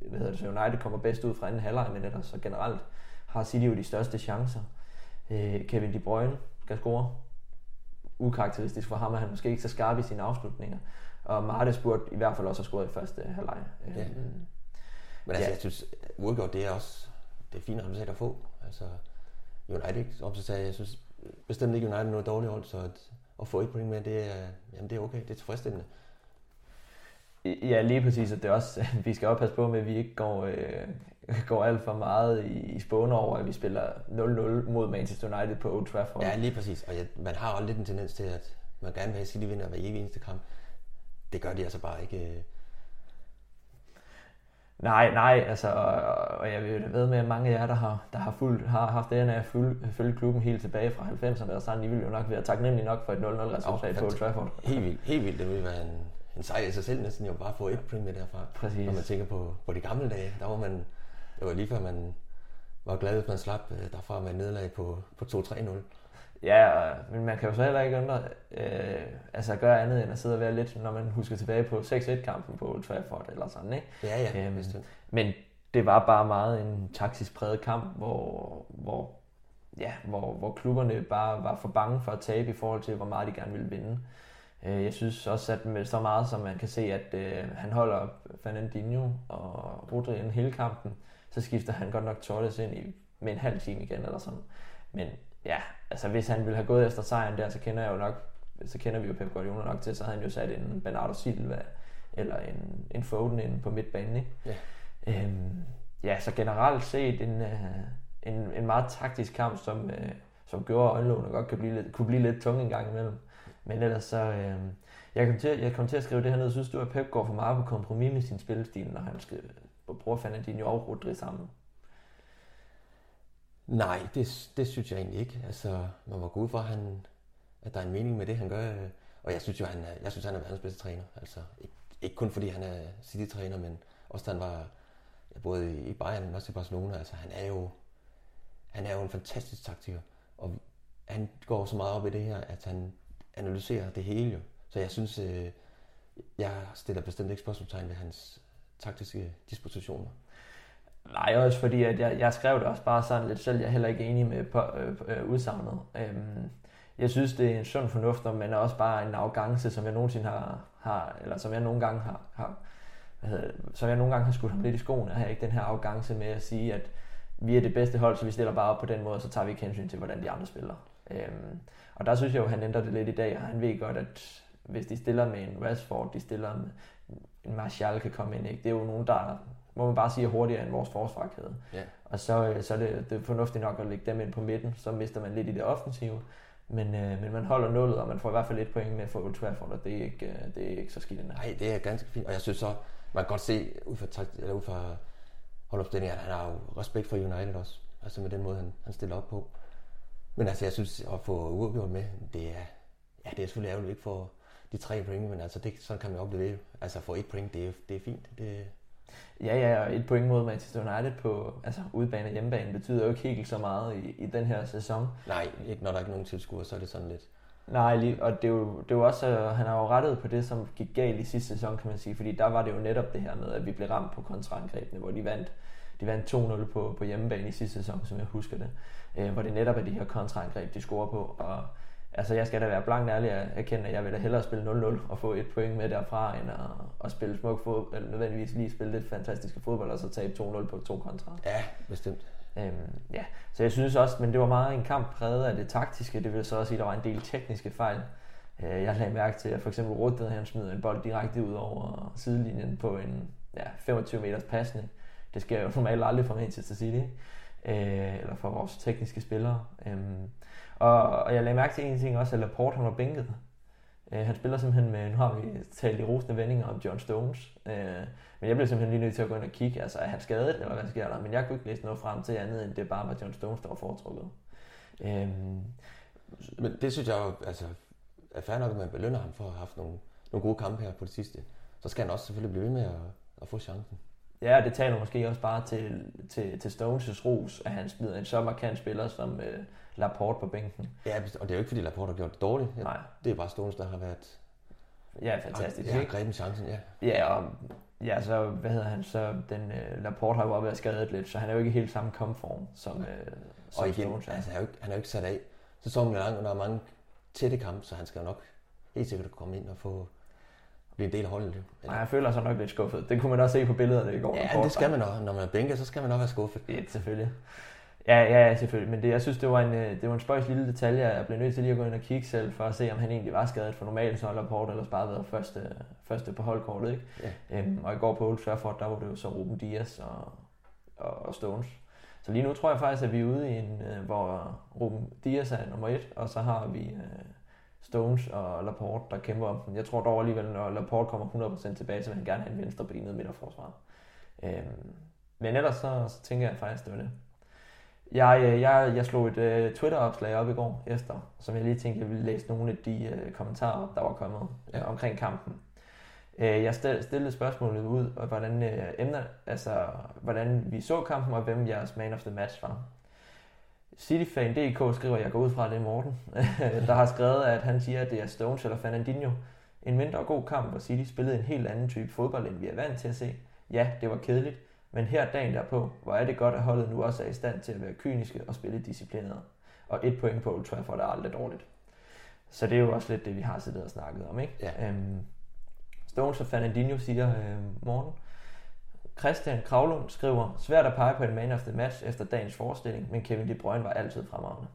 hvad hedder det, så United kommer bedst ud fra anden halvleg, men ellers så generelt har City jo de største chancer. Øh, Kevin De Bruyne skal score. Ukarakteristisk for ham, at han måske ikke så skarp i sine afslutninger. Og Martes burde i hvert fald også have scoret i første halvleg. Ja. Øhm, Men altså, Ja. jeg synes, uafgjort, det er også det er fint resultat at få. Altså, United, som så sagde, jeg synes bestemt ikke United er noget dårligt hold, så at, at få et point med, det er, jamen, det er okay, det er tilfredsstillende. Ja, lige præcis, og det er også, vi skal også passe på med, at vi ikke går, øh, går alt for meget i, i spåne over, at vi spiller 0-0 mod Manchester United på Old Trafford. Ja, lige præcis. Og jeg, man har også lidt en tendens til, at man gerne vil have City vinder hver evig eneste kamp. Det gør de altså bare ikke. øh. Nej, nej, altså, og, og jeg vil ved med, at mange af jer, der har, der har, fulgt, har haft den af at følge, følge klubben helt tilbage fra 90'erne, og sådan, I vil jo nok være taknemmelige nok for et 0-0 resultat på Old Trafford. Helt vildt, helt vildt. Det ville være en, en sejr i sig selv næsten jo bare få et point med derfra. Præcis. Når man tænker på, på de gamle dage, der var man, det var lige før man var glad, hvis man slap øh, derfra med nederlag på, på 2-3-0. Ja, men man kan jo så heller ikke undre, øh, altså gøre andet end at sidde og være lidt, når man husker tilbage på 6-1-kampen på Old Trafford eller sådan, ikke? Ja, ja, Øhm, bestemt. Men det var bare meget en taktisk præget kamp, hvor, hvor, ja, hvor, hvor klubberne bare var for bange for at tabe i forhold til, hvor meget de gerne ville vinde. Øh, Jeg synes også, at med så meget som man kan se, at øh, han holder Fernandinho og Rodri ind hele kampen, så skifter han godt nok Torres ind i, med en halv time igen eller sådan. Men ja, altså hvis han ville have gået efter sejren der, så kender jeg jo nok, så kender vi jo Pep Guardiola nok til, så havde han jo sat en Bernardo Silva eller en, en Foden ind på midtbanen, ikke? Ja. Øhm, ja, så generelt set en, øh, en, en meget taktisk kamp, som, øh, som gjorde at øjenlågene godt kan blive lidt, kunne blive lidt tunge en gang imellem. Men ellers så, øh, jeg kom, til, jeg kom til at skrive det her ned, synes du, at Pep går for meget på kompromis med sin spillestil, når han skal, bruger Fernandinho og Rodri sammen? Nej, det, det synes jeg egentlig ikke. Altså, man var god ud fra, at, han, at der er en mening med det, han gør. Og jeg synes jo, han er, jeg synes, han er verdens bedste træner. Altså, ikke, ikke kun fordi han er City-træner, men også da han var ja, både i Bayern, men også i Barcelona. Altså, han er jo, han er jo en fantastisk taktiker. Og han går så meget op i det her, at han analyserer det hele jo. Så jeg synes, øh, jeg stiller bestemt ikke spørgsmålstegn ved hans taktiske dispositioner. Nej, også fordi, at jeg, jeg skrev det også bare sådan lidt selv. Jeg er heller ikke enig med på, øh, øh, udsagnet. Øhm, jeg synes, det er en sund fornuft, men også bare en arrogance, som jeg nogensinde har, har eller som jeg nogle gange har, har hvad hedder, som jeg nogle gange har skudt ham lidt i skoene. Jeg have ikke den her arrogance med at sige, at vi er det bedste hold, så vi stiller bare op på den måde, og så tager vi ikke hensyn til, hvordan de andre spiller. Øhm, og der synes jeg jo, han ændrer det lidt i dag, og han ved godt, at hvis de stiller med en Rashford, de stiller med en Martial kan komme ind, ikke? det er jo nogen, der må man bare sige er hurtigere end vores forsvarkæde. Ja. Og så, øh, så er det, det er fornuftigt nok at lægge dem ind på midten, så mister man lidt i det offensive. Men, øh, men man holder nullet, og man får i hvert fald et point med at få Old Trafford, og det er ikke, øh, det er ikke så skidt endda. Nej, det er ganske fint. Og jeg synes så, man kan godt se ud fra, takt, eller ud fra holdopstillingen, at han har jo respekt for United også. Altså med den måde, han, han stiller op på. Men altså, jeg synes, at få uafgjort med, det er, ja, det er selvfølgelig ærgerligt ikke for de tre point, men altså, det, sådan kan man opleve det. Altså, få et point, det er, det er fint. Det, Ja, ja, og et point mod Manchester United på altså, udebane og hjemmebane betyder jo ikke helt så meget i, i den her sæson. nej, ikke når der er ikke nogen tilskuere, så er det sådan lidt. Nej, lige, og det er, jo, det er jo også, øh, han har jo rettet på det, som gik galt i sidste sæson, kan man sige, fordi der var det jo netop det her med, at vi blev ramt på kontraangrebene, hvor de vandt, de vandt 2-0 på, på hjemmebane i sidste sæson, som jeg husker det, øh, hvor det netop er de her kontraangreb, de scorer på, og altså jeg skal da være blankt ærlig at erkende, at jeg vil da hellere spille 0-0 og få et point med derfra, end at, at spille smuk fodbold, eller nødvendigvis lige spille lidt fantastiske fodbold, og så tabe 2-0 på to kontra. Ja, bestemt. Øhm, ja, så jeg synes også, men det var meget en kamp præget af det taktiske. Det vil så også sige, at der var en del tekniske fejl. Øh, jeg lagde mærke til, at for eksempel Rudted, han smider en bold direkte ud over sidelinjen på en ja, 25 meters pasning. Det sker jo normalt aldrig fra Manchester City, øh, eller for vores tekniske spillere. Øh, og, og jeg lagde mærke til en ting også, at Laporte han var bænket. Øh, han spiller simpelthen med, nu har vi talt i rosende vendinger om John Stones, øh, men jeg blev simpelthen lige nødt til at gå ind og kigge, altså er han skadet, eller hvad sker der? Men jeg kunne ikke læse noget frem til andet, end det bare var John Stones, der var foretrukket. Øh, Men det synes jeg jo, altså, er fair nok, at man belønner ham for at have haft nogle, nogle gode kampe her på det sidste. Så skal han også selvfølgelig blive ved med at, at få chancen ja, det taler måske også bare til, til, til Stones' ros, at han smider en så markant spiller som øh, Laporte på bænken. Ja, og det er jo ikke, fordi Laporte har gjort det dårligt. Nej. Det er bare Stones, der har været... Ja, fantastisk. Ja, ikke? grebet chancen, ja. Ja, og ja, så, hvad hedder han, så den øh, Laporte har jo også været skadet lidt, så han er jo ikke helt samme komform som, øh, som Og igen, Stones er. altså, han, er jo ikke, han er jo ikke sat af. Sæsonen er lang, og der er mange tætte kampe, så han skal jo nok helt sikkert komme ind og få blive en del af holdet. Nej, jeg føler sig nok lidt skuffet. Det kunne man også se på billederne i går. ja, det skal man nok. Når man er bænket, så skal man nok være skuffet. Ja, selvfølgelig. Ja, ja, selvfølgelig. Men det, jeg synes, det var en, øh, det var en spøjs lille detalje. Jeg blev nødt til lige at gå ind og kigge selv, for at se, om han egentlig var skadet. For normalt så har Laporte ellers bare været første, første på holdkortet. Ikke? Ja. Øhm, og i går på Old Trafford, der var det jo så Ruben Dias og, og, og Stones. Så lige nu tror jeg faktisk, at vi er ude i en, øh, hvor Ruben Dias er nummer et, og så har vi øh, Stones og Laporte, der kæmper om den. Jeg tror dog alligevel, når Laporte kommer 100% tilbage, så vil han gerne have en venstre benet midterforsvar. Øhm, men ellers så, så tænker jeg faktisk, det var det. Jeg, øh, jeg, jeg slog et uh, Twitter-opslag op i går efter, som jeg lige tænkte, jeg ville læse nogle af de uh, kommentarer, op, der var kommet ja. omkring kampen. Uh, jeg stil- stillede spørgsmålet ud, og hvordan, uh, emner, altså, hvordan vi så kampen, og hvem jeres man of the match var. Cityfan.dk skriver, jeg går ud fra, at det er Morten, der har skrevet, at han siger, at det er Stones eller Fernandinho. En mindre god kamp, hvor City spillede en helt anden type fodbold, end vi er vant til at se. Ja, det var kedeligt, men her dagen derpå, hvor er det godt, at holdet nu også er i stand til at være kyniske og spille disciplineret. Og et point på Old Trafford er aldrig dårligt. Så det er jo også lidt det, vi har siddet og snakket om, ikke? Ja. Øhm, Stones og Fernandinho siger øh, morgen. Christian Kravlund skriver, svært at pege på en man of the match efter dagens forestilling, men Kevin De Bruyne var altid fremragende.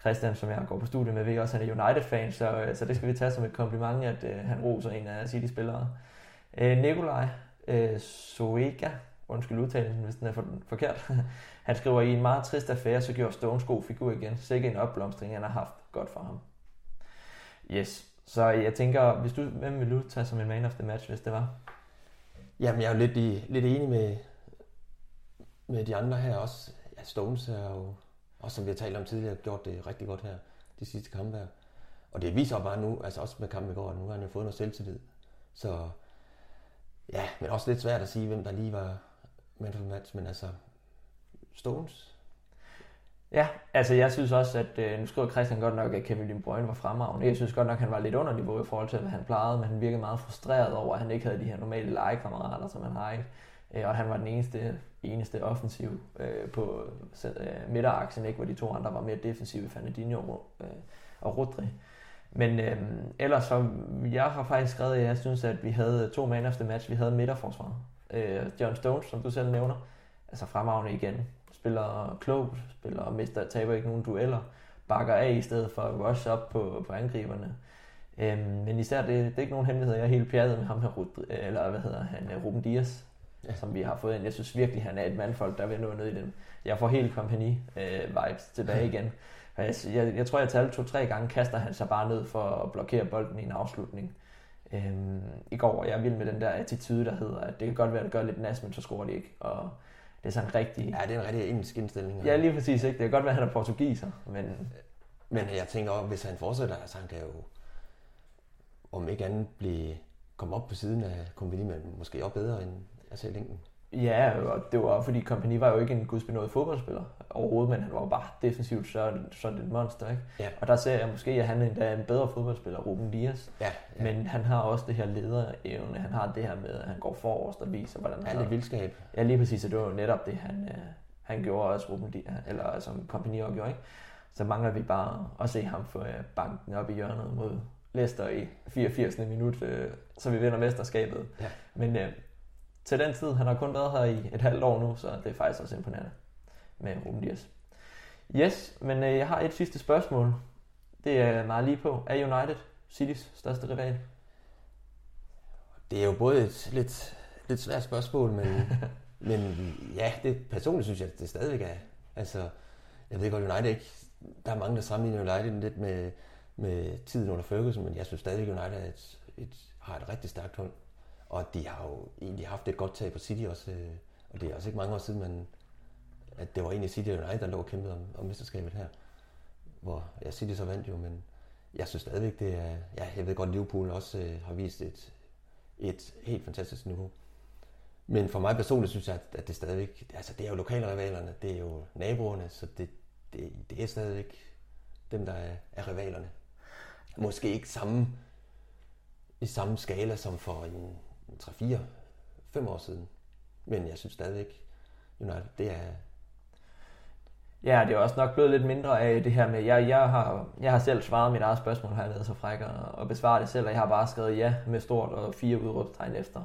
Christian, som jeg går på studie med, ved også, at han er United-fan, så, øh, så det skal vi tage som et kompliment, at øh, han roser en af City-spillere. Øh, Nikolaj øh, Soega, undskyld udtalelsen, hvis den er for, forkert, han skriver, i en meget trist affære, så gjorde Stones god figur igen. Sikke en opblomstring, han har haft godt for ham. Yes, så jeg tænker, hvis du, hvem vil du tage som en man of the match, hvis det var? Jamen, jeg er jo lidt, i, lidt enig med, med de andre her også. Ja, Stones er jo, også som vi har talt om tidligere, gjort det rigtig godt her, de sidste kampe her. Og det viser bare nu, altså også med kampen i går, at nu har han jo fået noget selvtillid. Så ja, men også lidt svært at sige, hvem der lige var man for match, men altså Stones. Ja, altså jeg synes også, at øh, nu skriver Christian godt nok, at Kevin De Bruyne var fremragende. Jeg synes godt nok, at han var lidt under niveau i forhold til, hvad han plejede, men han virkede meget frustreret over, at han ikke havde de her normale legekammerater, som han har ikke. Øh, og han var den eneste, eneste offensiv øh, på øh, midteraksen, ikke, hvor de to andre var mere defensive, Fernandinho øh, og Rodri. Men øh, ellers så, jeg har faktisk skrevet, at jeg synes, at vi havde to man of the match. Vi havde midterforsvaret. Øh, John Stones, som du selv nævner, altså fremragende igen. Spiller klogt, spiller mister, taber ikke nogen dueller, bakker af i stedet for at rush op på, på angriberne. Øhm, men især, det, det er ikke nogen hemmelighed, jeg er helt pjattet med ham her, Rud- eller hvad hedder han, øh, Ruben Dias, ja. som vi har fået ind. Jeg synes virkelig, han er et mandfolk, der vil nå ned i den. Jeg får helt kompagni-vibes tilbage igen. Og Jeg, jeg, jeg tror, jeg talte to-tre gange, kaster han sig bare ned for at blokere bolden i en afslutning. Øhm, I går jeg vild med den der attitude, der hedder, at det kan godt være, at det gør lidt nas, men så scorer de ikke. Og det er sådan rigtig... Ja, det er en rigtig engelsk indstilling. Ja, lige præcis. Ikke? Det kan godt være, at han er portugiser, men Men jeg tænker også, hvis han fortsætter, så han kan jo om ikke andet blive, komme op på siden af Kompagni, men måske også bedre end altså i længden. Ja, og det var fordi Kompagni var jo ikke en gudsbenået fodboldspiller overhovedet, men han var jo bare defensivt så, sådan et monster. Ikke? Ja. Og der ser jeg måske, at han endda er en bedre fodboldspiller, Ruben Dias. Ja, ja. Men han har også det her lederevne. Han har det her med, at han går forrest og viser, hvordan han lidt vildskab. Ja, lige præcis. Og det var jo netop det, han, øh, han gjorde også, Ruben Dias, eller som Kompagni også gjorde. Ikke? Så mangler vi bare at se ham få øh, banken op i hjørnet mod Leicester i 84. minut, øh, så vi vinder mesterskabet. Ja. Men øh, til den tid, han har kun været her i et halvt år nu, så det er faktisk også imponerende med Ruben Dias. Yes, men øh, jeg har et sidste spørgsmål. Det er meget lige på. Er United Citys største rival? Det er jo både et lidt, lidt svært spørgsmål, men, men ja, det, personligt synes jeg, at det stadigvæk er. Altså, jeg ved godt, United ikke, der er mange, der sammenligner United lidt med, med tiden under Ferguson, men jeg synes stadigvæk, United er et, et, har et rigtig stærkt hold. Og de har jo egentlig haft et godt tag på City også, øh, og det er også ikke mange år siden, man, at det var egentlig City United, der lå og kæmpede om, om mesterskabet her. Hvor ja, City så vandt jo, men jeg synes stadigvæk, det er... Ja, jeg ved godt, Liverpool også øh, har vist et, et helt fantastisk niveau. Men for mig personligt synes jeg, at, at det stadigvæk... Altså, det er jo lokalrivalerne, det er jo naboerne, så det, det, det er stadigvæk dem, der er, er rivalerne. Måske ikke samme, i samme skala som for en 3-4, 5 år siden. Men jeg synes stadigvæk, United, det er, Ja, det er også nok blevet lidt mindre af det her med, jeg, jeg, har, jeg har selv svaret mit eget spørgsmål, har jeg været så fræk og, og besvaret det selv, og jeg har bare skrevet ja med stort og fire udråbstegn efter.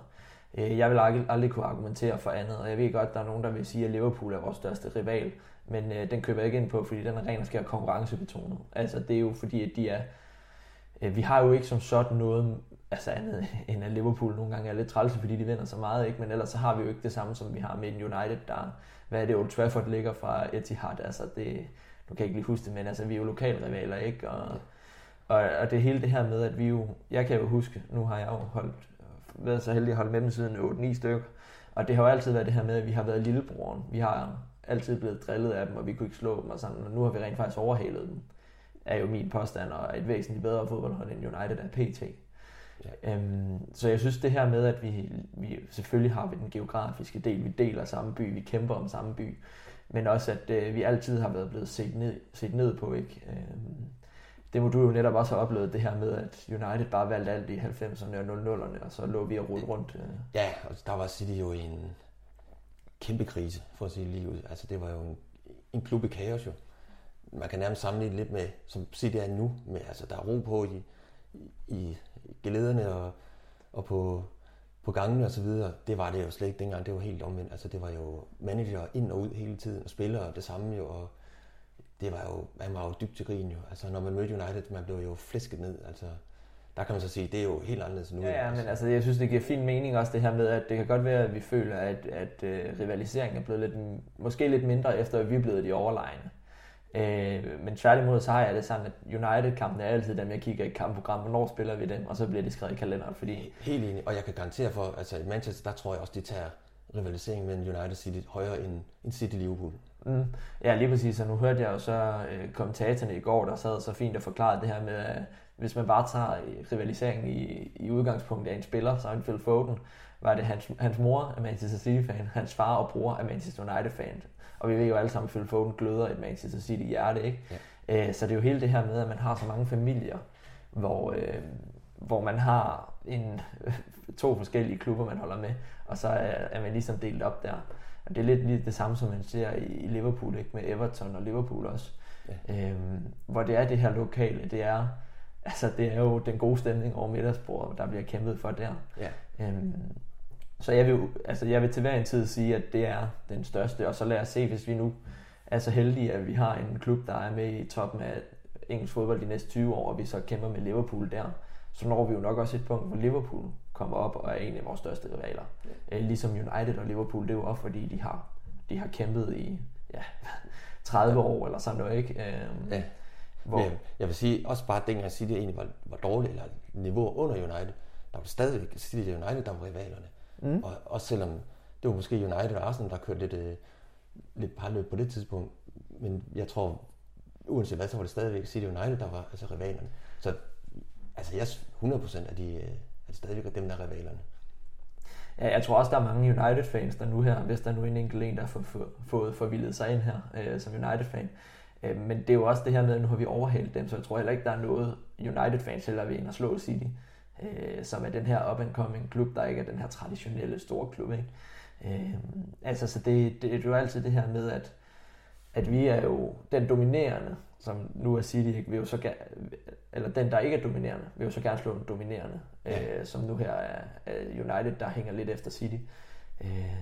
Øh, jeg vil aldrig, aldrig kunne argumentere for andet, og jeg ved godt, at der er nogen, der vil sige, at Liverpool er vores største rival, men øh, den køber jeg ikke ind på, fordi den er ren og skær konkurrencebetonet. Altså, det er jo fordi, at de er... Øh, vi har jo ikke som sådan noget altså andet end at Liverpool nogle gange er lidt trælse, fordi de vinder så meget, ikke? men ellers så har vi jo ikke det samme, som vi har med United, der, hvad er det, Old Trafford ligger fra Etihad, altså det, nu kan jeg ikke lige huske det, men altså vi er jo lokalrivaler, ikke? Og, og, og det hele det her med, at vi jo, jeg kan jo huske, nu har jeg jo holdt, været så heldig at holde med dem siden 8-9 stykker, og det har jo altid været det her med, at vi har været lillebroren, vi har altid blevet drillet af dem, og vi kunne ikke slå dem og sådan, og nu har vi rent faktisk overhalet dem, er jo min påstand, og et væsentligt bedre fodboldhold end United er PT. Ja. Øhm, så jeg synes det her med, at vi, vi selvfølgelig har vi den geografiske del, vi deler samme by, vi kæmper om samme by, men også at øh, vi altid har været blevet set ned, set ned på. Ikke? Øhm, det må du jo netop også have oplevet, det her med, at United bare valgte alt i 90'erne og 00'erne, og så lå vi og rullet rundt. Øh. Ja, og der var City jo i en kæmpe krise, for at sige lige ud. Altså, det var jo en, en klub i kaos jo. Man kan nærmest sammenligne lidt med, som City er nu, med, altså, der er ro på i, i, gelederne og, og på, på gangene og så videre. Det var det jo slet ikke dengang, det var helt omvendt. Altså, det var jo manager ind og ud hele tiden, og spillere det samme jo, og det var jo, man var jo dybt til grin jo. Altså, når man mødte United, man blev jo flæsket ned. Altså, der kan man så sige, det er jo helt anderledes nu. Ja, ja, men altså, jeg synes, det giver fin mening også det her med, at det kan godt være, at vi føler, at, at uh, rivaliseringen er blevet lidt, måske lidt mindre, efter at vi er blevet de overlegne. Uh, men tværtimod så har jeg det sådan, at United-kampen er altid dem, jeg kigger i kampprogram, hvornår spiller vi dem, og så bliver de skrevet i kalenderen, fordi... Helt enig, og jeg kan garantere for, altså i Manchester, der tror jeg også, de tager rivaliseringen mellem United City højere end, end City Liverpool. Mm. Ja, lige præcis. Og nu hørte jeg jo så øh, kommentatorerne i går, der sad så fint og forklarede det her med, at hvis man bare tager rivaliseringen i, i udgangspunkt af en spiller, så en Phil Foden, var det hans, hans mor er Manchester City-fan, hans far og bror er Manchester United-fan. Og vi ved jo alle sammen, at Phil Foden gløder et Manchester City-hjerte, ikke? Ja. Øh, så det er jo hele det her med, at man har så mange familier, hvor, øh, hvor man har en, to forskellige klubber, man holder med, og så er, er man ligesom delt op der. Og det er lidt, lidt det samme, som man ser i, i Liverpool, ikke? med Everton og Liverpool også. Ja. Øhm, hvor det er det her lokale, det er, altså, det er jo den gode stemning over middagsbordet, der bliver kæmpet for der. Ja. Øhm, så jeg vil, altså jeg vil til hver en tid sige, at det er den største, og så lad os se, hvis vi nu er så heldige, at vi har en klub, der er med i toppen af engelsk fodbold de næste 20 år, og vi så kæmper med Liverpool der, så når vi jo nok også et punkt, hvor Liverpool kommer op og er en af vores største rivaler. Ja. Øh, ligesom United og Liverpool, det er jo også fordi, de har, de har kæmpet i ja, 30 år eller sådan noget, ikke? Øhm, ja. Hvor... Men jeg vil sige, også bare dengang City egentlig var, var dårligt, eller niveau under United, der var stadigvæk City og United, der var rivalerne. Mm. Og også selvom det var måske United og Arsenal, der kørte lidt, øh, lidt parløb på det tidspunkt, men jeg tror, uanset hvad, så var det stadigvæk City United, der var altså rivalerne. Så altså, jeg 100% af de, er det stadigvæk dem, der er rivalerne. Ja, jeg tror også, der er mange United-fans, der nu her, hvis der er nu en enkelt en, der har fået, forvildet sig ind her øh, som United-fan. Øh, men det er jo også det her med, at nu har vi overhældt dem, så jeg tror heller ikke, der er noget United-fans heller ved ind og slå City, øh, som er den her up-and-coming klub, der ikke er den her traditionelle store klub. Ikke? Øh, altså, så det, det, det er jo altid det her med, at, at vi er jo den dominerende, som nu er City, ikke? er jo så eller den, der ikke er dominerende, vil jo så gerne slå den dominerende, ja. øh, som nu her er, er United, der hænger lidt efter City. Øh,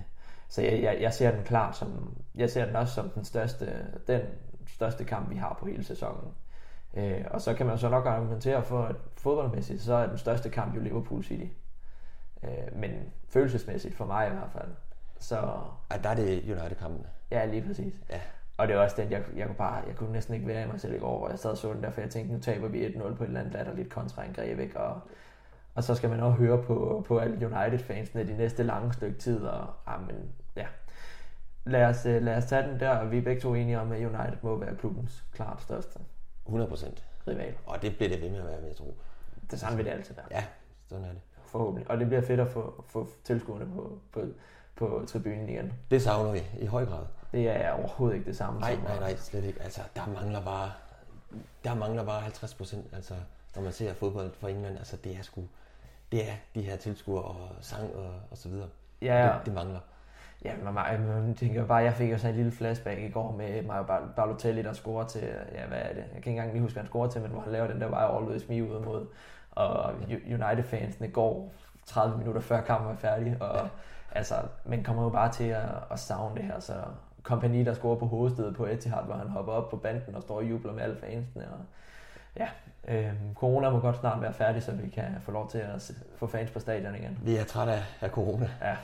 så jeg, jeg, jeg ser den klar som, jeg ser den også som den største, den største kamp, vi har på hele sæsonen. Øh, og så kan man så nok argumentere for, at fodboldmæssigt, så er den største kamp jo Liverpool City. Øh, men følelsesmæssigt for mig i hvert fald. Så... Ja, der er det United-kampen. Ja, lige præcis. Ja. Og det er også den, jeg, jeg, kunne bare, jeg kunne næsten ikke være i mig selv i går, hvor jeg sad og så den der, for jeg tænkte, nu taber vi 1-0 på et eller andet latterligt kontraangreb, ikke? Og, og så skal man også høre på, på alle United-fansene de næste lange stykke tid, og amen, ja. Lad os, øh, lad os tage den der, og vi er begge to enige om, at United må være klubbens klart største 100 procent. Rival. Og det bliver det ved med at være, vil jeg tro. Det samme vil det altid være. Ja, sådan er det. Forhåbentlig. Og det bliver fedt at få, få tilskuerne på, på, på tribunen igen. Det savner vi i høj grad. Det er overhovedet ikke det samme. Nej, nej, nej, slet ikke. Altså, der mangler bare, der mangler bare 50 procent, altså, når man ser fodbold for England. Altså, det er sgu, det er de her tilskuere og sang og, og så videre. Ja, det, det mangler. Ja, man, man tænker bare, jeg fik sådan en lille flashback i går med Mario Balotelli, der scorer til, ja, hvad er det? Jeg kan ikke engang lige huske, hvad han scorer til, men hvor han laver den der vej always me ud mod. Og United-fansene går 30 minutter før kampen er færdig, og altså, man kommer jo bare til at, at savne det her, så kompagni, der scorer på hovedstedet på Etihad, hvor han hopper op på banden og står og jubler med alle fansene. Og, ja, øh, corona må godt snart være færdig, så vi kan få lov til at få fans på stadion igen. Vi er trætte af, af corona. Ja.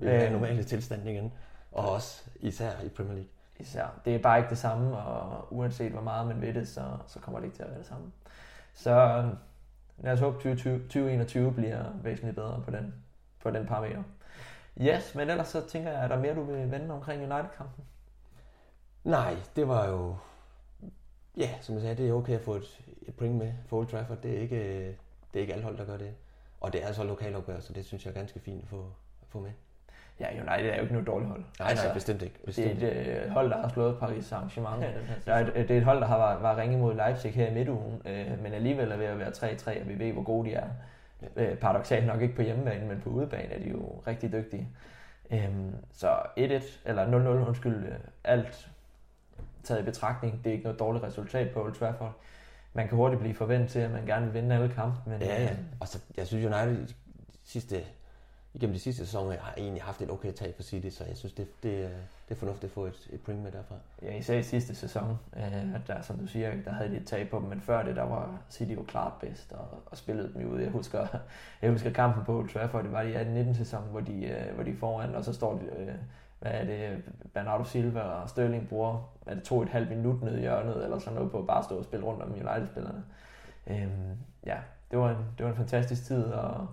Øh, normale tilstand igen. Og også især i Premier League. Især. Det er bare ikke det samme, og uanset hvor meget man ved det, så, så kommer det ikke til at være det samme. Så øhm, lad os håbe, 2020, 2021 bliver væsentligt bedre på den, på den parameter. Yes, men ellers så tænker jeg, er der mere, du vil vende omkring United-kampen? Nej, det var jo... Ja, som jeg sagde, det er okay at få et, et point med for Old Trafford. Det er ikke, det er ikke alle hold, der gør det. Og det er altså lokalopgør, så det synes jeg er ganske fint at få, at få med. Ja, United er jo ikke noget dårligt hold. Nej, nej, bestemt ikke. Bestemt. Det er et øh, hold, der har slået Paris Saint-Germain. Der er et, det er et hold, der har var, var ringe mod Leipzig her i midtugen, øh, men alligevel er ved at være 3-3, og vi ved, hvor gode de er. Øh, paradoxalt nok ikke på hjemmebane, men på udebane er de jo rigtig dygtige. Øhm, så 1-1, eller 0-0, undskyld, øh, alt taget i betragtning. Det er ikke noget dårligt resultat på Old Trafford. Man kan hurtigt blive forventet til, at man gerne vil vinde alle kampe. Men, Ja, ja. øh, Og så, jeg synes, United sidste, igennem de sidste sæsoner har egentlig haft et okay tag for City, så jeg synes, det, det, er- det er fornuftigt at få et, et point med derfra. Ja, især i sidste sæson, øh, at der, som du siger, der havde de et tag på dem, men før det, der var City jo klart bedst og, og spillede dem ud. Jeg husker, jeg husker kampen på Old Trafford, det var i 18-19 sæson, hvor de, øh, hvor de er foran, og så står de, øh, hvad er det, Bernardo Silva og Sterling bruger, er det to et halvt minut ned i hjørnet, eller sådan noget på at bare stå og spille rundt om United-spillerne. Øh, ja, det var, en, det var en fantastisk tid, og,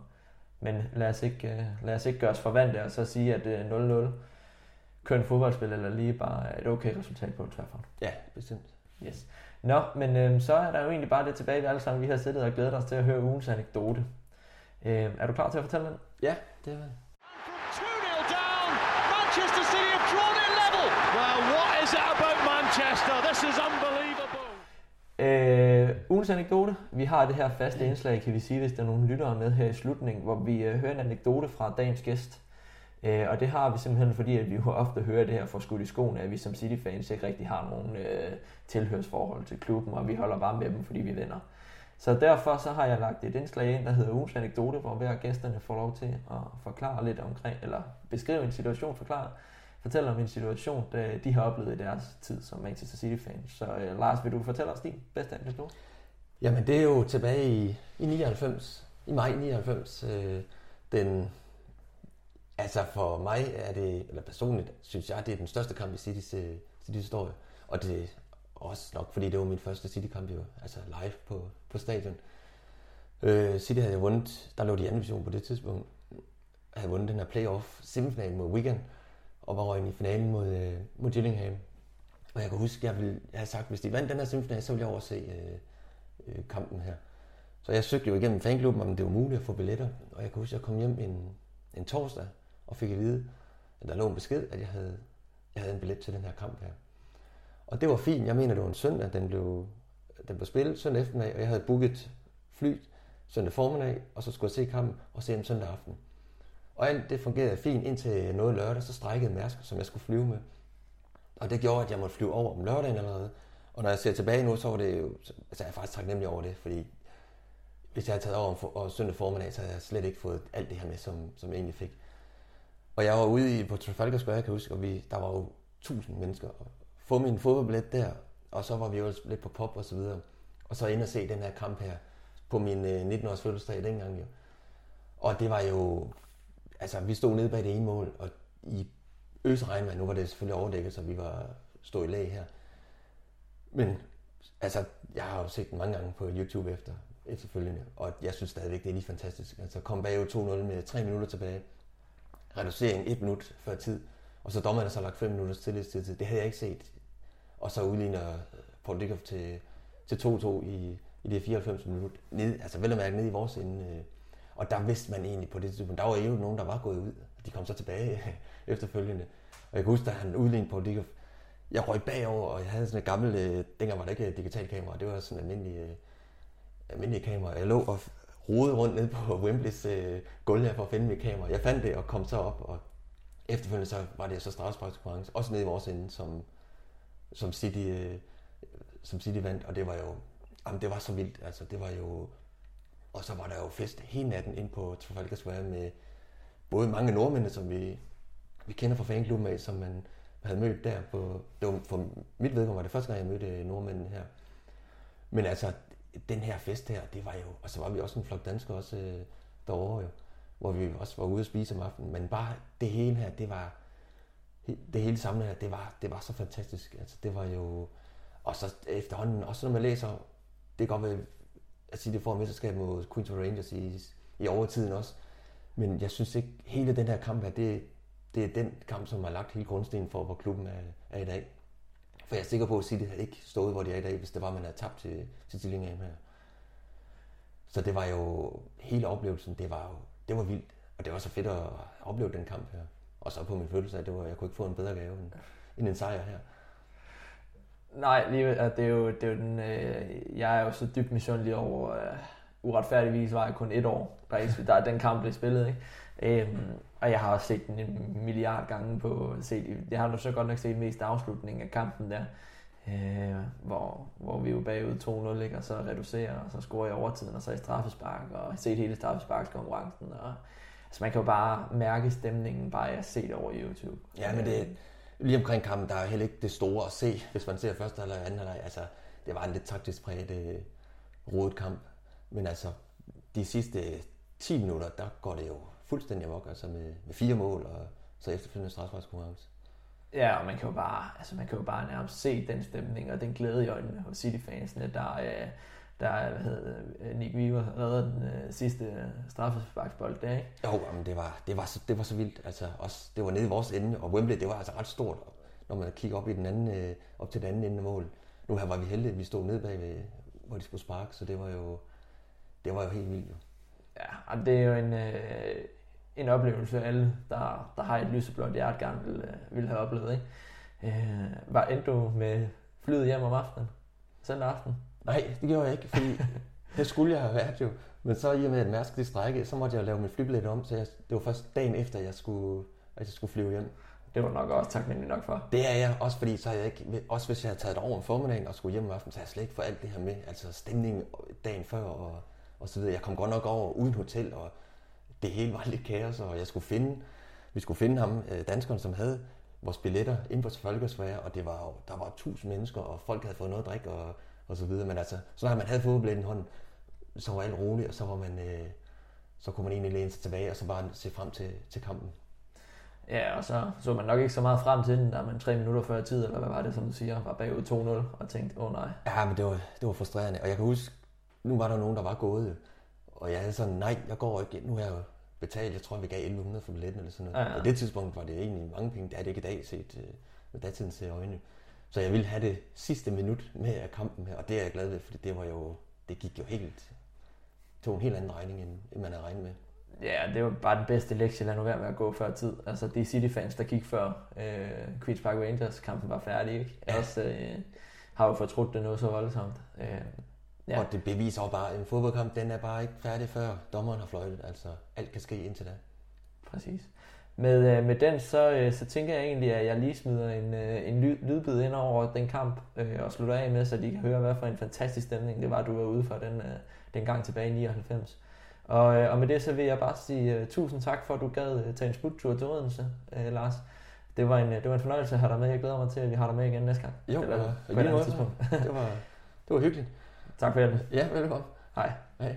men lad os, ikke, øh, lad os ikke gøre os forvante og så sige, at øh, 0-0 kører en fodboldspil, eller lige bare et okay resultat på Old Trafford. Ja, bestemt. Yes. Nå, men øhm, så er der jo egentlig bare det tilbage, vi alle sammen vi har siddet og glædet os til at høre ugens anekdote. Øhm, er du klar til at fortælle den? Ja, det er 2 0 down. Manchester City have drawn it level. Well, what is it about Manchester? This is unbelievable. Øh, ugens anekdote. Vi har det her faste indslag, kan vi sige, hvis der er nogle lyttere med her i slutningen, hvor vi øh, hører en anekdote fra dagens gæst. Øh, og det har vi simpelthen, fordi at vi jo ofte hører det her for skudt i skoene, at vi som City-fans ikke rigtig har nogen øh, tilhørsforhold til klubben, og vi holder bare med dem, fordi vi vinder. Så derfor så har jeg lagt et indslag ind, der hedder ugens anekdote, hvor hver gæsterne får lov til at forklare lidt omkring, eller beskrive en situation, forklare, fortælle om en situation, de har oplevet i deres tid som Manchester City-fans. Så øh, Lars, vil du fortælle os din bedste anekdote? Jamen, det er jo tilbage i, i 99, i maj 99, øh, den, altså for mig er det, eller personligt synes jeg, det er den største kamp i Citys, øh, Citys historie. Og det er også nok, fordi det var min første City-kamp jo, altså live på, på stadion. Øh, City havde jeg vundet, der lå de i anden division på det tidspunkt, havde vundet den her playoff semifinal mod Wigan, og var røgnet i finalen mod, øh, mod Gillingham. Og jeg kan huske, jeg, ville, jeg havde sagt, hvis de vandt den her semifinal, så ville jeg overse øh, øh, kampen her. Så jeg søgte jo igennem fanklubben, om det var muligt at få billetter. Og jeg kan huske, at jeg kom hjem en, en torsdag og fik at vide, at der lå en besked, at jeg havde, jeg havde en billet til den her kamp her. Og det var fint. Jeg mener, det var en søndag, den blev, den blev spillet søndag eftermiddag, og jeg havde booket fly søndag formiddag, og så skulle jeg se kampen og se den søndag aften. Og alt det fungerede fint indtil noget lørdag, så strækkede Mærsk, som jeg skulle flyve med. Og det gjorde, at jeg måtte flyve over om lørdagen allerede. Og når jeg ser tilbage nu, så var det jo, altså jeg er faktisk taknemmelig over det, fordi hvis jeg havde taget over om for, og søndag formiddag, så havde jeg slet ikke fået alt det her med, som, som jeg egentlig fik. Og jeg var ude i, på Trafalgar Square, kan jeg huske, og vi, der var jo tusind mennesker. Og få min fodboldbillet der, og så var vi jo lidt på pop og så videre. Og så ind og se den her kamp her på min øh, 19-års fødselsdag dengang jo. Og det var jo, altså vi stod nede bag det ene mål, og i øsregnvejr, nu var det selvfølgelig overdækket, så vi var stå i lag her. Men altså, jeg har jo set den mange gange på YouTube efter, efterfølgende, og jeg synes stadigvæk, det er lige fantastisk. Altså kom bag 2-0 med 3 minutter tilbage, reducering 1 minut før tid, og så dommerne så lagt 5 minutters tillidstid til. Det havde jeg ikke set. Og så udligner Paul Dickoff til, til 2-2 i, i det 94 minut. Ned, altså vel at mærke ned i vores ende. øh. Og der vidste man egentlig på det tidspunkt, der var jo nogen, der var gået ud. De kom så tilbage efterfølgende. Og jeg kan huske, da han udlignede Paul Dickoff, jeg røg bagover, og jeg havde sådan et gammelt, øh, dengang var der ikke digitalt kamera, det var sådan en almindelig, øh, almindelig kamera. Jeg lå og rode rundt ned på Wembleys øh, gulv her for at finde mit kamera. Jeg fandt det og kom så op, og efterfølgende så var det så straffesparkskonkurrence, også nede i vores ende, som, som City, øh, som City vandt, og det var jo, jamen det var så vildt, altså det var jo, og så var der jo fest hele natten ind på Trafalgar Square med både mange nordmænd, som vi, vi kender fra fanklubben af, som man havde mødt der på, det var for mit vedkommende var det første gang, jeg mødte øh, nordmændene her. Men altså, den her fest her, det var jo, og så var vi også en flok danskere også øh, derovre jo, hvor vi også var ude at spise om aftenen, men bare det hele her, det var, det hele samlet her, det var, det var så fantastisk. Altså, det var jo, og så efterhånden, også når man læser, det kan godt være, at sige, det får mesterskab mod Queens Rangers i, i overtiden også, men jeg synes ikke, hele den her kamp her, det, det er den kamp, som har lagt hele grundstenen for, hvor klubben er, er i dag. For jeg er sikker på, at City havde ikke stået, hvor de er i dag, hvis det var, man havde tabt til, til Gillingham her. Så det var jo, hele oplevelsen, det var jo, det var vildt. Og det var så fedt at opleve den kamp her. Og så på min fødselsdag, det var, jeg kunne ikke få en bedre gave end, end en sejr her. Nej, lige, at det er jo, det er jo den, øh, jeg er jo så dybt misundelig over, øh, uretfærdigvis var jeg kun et år, der, ikke, der den kamp blev spillet, ikke? Øhm, og jeg har også set den en milliard gange på, set, jeg har nu så godt nok set mest afslutningen af kampen der, øh, hvor, hvor vi jo bagud 2-0, ikke? og så reducerer, og så scorer jeg overtiden, og så i straffespark, og set hele straffesparkskonkurrencen, og altså man kan jo bare mærke stemningen, bare jeg set over YouTube. Ja, men det, lige omkring kampen, der er heller ikke det store at se, hvis man ser første eller anden eller Altså, det var en lidt taktisk præget øh, rodet kamp. Men altså, de sidste 10 minutter, der går det jo fuldstændig amok, altså med, med fire mål og så efterfølgende strafsparkskonkurrence. Ja, og man kan jo bare, altså man kan jo bare nærmest se den stemning og den glæde i øjnene hos City-fansene, der, øh, der hvad hedder, det, Nick Weaver redder den øh, sidste straffesparksbold der, ikke? Jo, men det var, det var, så, det var så vildt. Altså, også, det var nede i vores ende, og Wembley, det var altså ret stort, når man kigger op, i den anden, øh, op til den anden ende af mål. Nu her var vi heldige, at vi stod nede bagved, hvor de skulle sparke, så det var jo, det var jo helt vildt. Jo. Ja, og det er jo en, øh, en oplevelse, alle, der, der har et lyseblåt hjerte, gerne vil, øh, vil have oplevet. Ikke? Øh, var endte du med flyet hjem om aftenen? Søndag aften? Nej, det gjorde jeg ikke, fordi det skulle jeg have været jo. Men så i og med, at Mærsk det strække, så måtte jeg lave min flybillet om, så jeg, det var først dagen efter, jeg skulle, at jeg skulle flyve hjem. Det var nok også taknemmelig nok for. Det er jeg, også fordi så jeg ikke, også hvis jeg havde taget det over om formiddagen og skulle hjem om aftenen, så havde jeg slet ikke fået alt det her med. Altså stemningen dagen før og, og så videre. Jeg kom godt nok over uden hotel, og det hele var lidt kaos, og jeg skulle finde, vi skulle finde ham, øh, danskeren, som havde vores billetter ind på Folkesfære, og det var, der var tusind mennesker, og folk havde fået noget at drikke, og, og så videre. Men altså, så når man havde fået billetten i hånden, så var alt roligt, og så, var man, øh, så kunne man egentlig læne sig tilbage, og så bare se frem til, til kampen. Ja, og så så man nok ikke så meget frem til den, der man tre minutter før tid, eller hvad var det, som du siger, var bagud 2-0, og tænkte, åh oh, nej. Ja, men det var, det var frustrerende, og jeg kan huske, nu var der nogen, der var gået, og jeg havde sådan, nej, jeg går ikke, nu har jeg jo betalt, jeg tror, vi gav 1100 for billetten eller sådan noget. Ja, ja. På det tidspunkt var det egentlig mange penge, det er det ikke i dag set øh, med datidens øjne. Så jeg ville have det sidste minut med af kampen her, og det er jeg glad ved, fordi det var jo, det gik jo helt, tog en helt anden regning, end, man havde regnet med. Ja, det var bare den bedste lektie, lad nu være med at gå før tid. Altså, de City-fans, der gik før øh, Queen's Park Rangers-kampen var færdig, ikke? Ja. Også øh, har jo fortrudt det noget så voldsomt. Øh, ja. Og det beviser jo bare, at en fodboldkamp, den er bare ikke færdig før dommeren har fløjtet. Altså, alt kan ske indtil da. Præcis. Med, øh, med den, så, øh, så tænker jeg egentlig, at jeg lige smider en, øh, en lyd, lydbid ind over den kamp øh, og slutter af med, så de kan høre, hvad for en fantastisk stemning det var, du var ude for den, øh, den gang tilbage i 99. Og, øh, og med det så vil jeg bare sige uh, tusind tak for, at du gad uh, tage en smuttur til Odense, uh, Lars. Det var, en, det var en fornøjelse at have dig med. Jeg glæder mig til, at vi har dig med igen næste gang. Jo, Eller, uh, på et andet tidspunkt. det, var, det var hyggeligt. Tak for hjælpen. Ja, velkommen. Hej. Hej.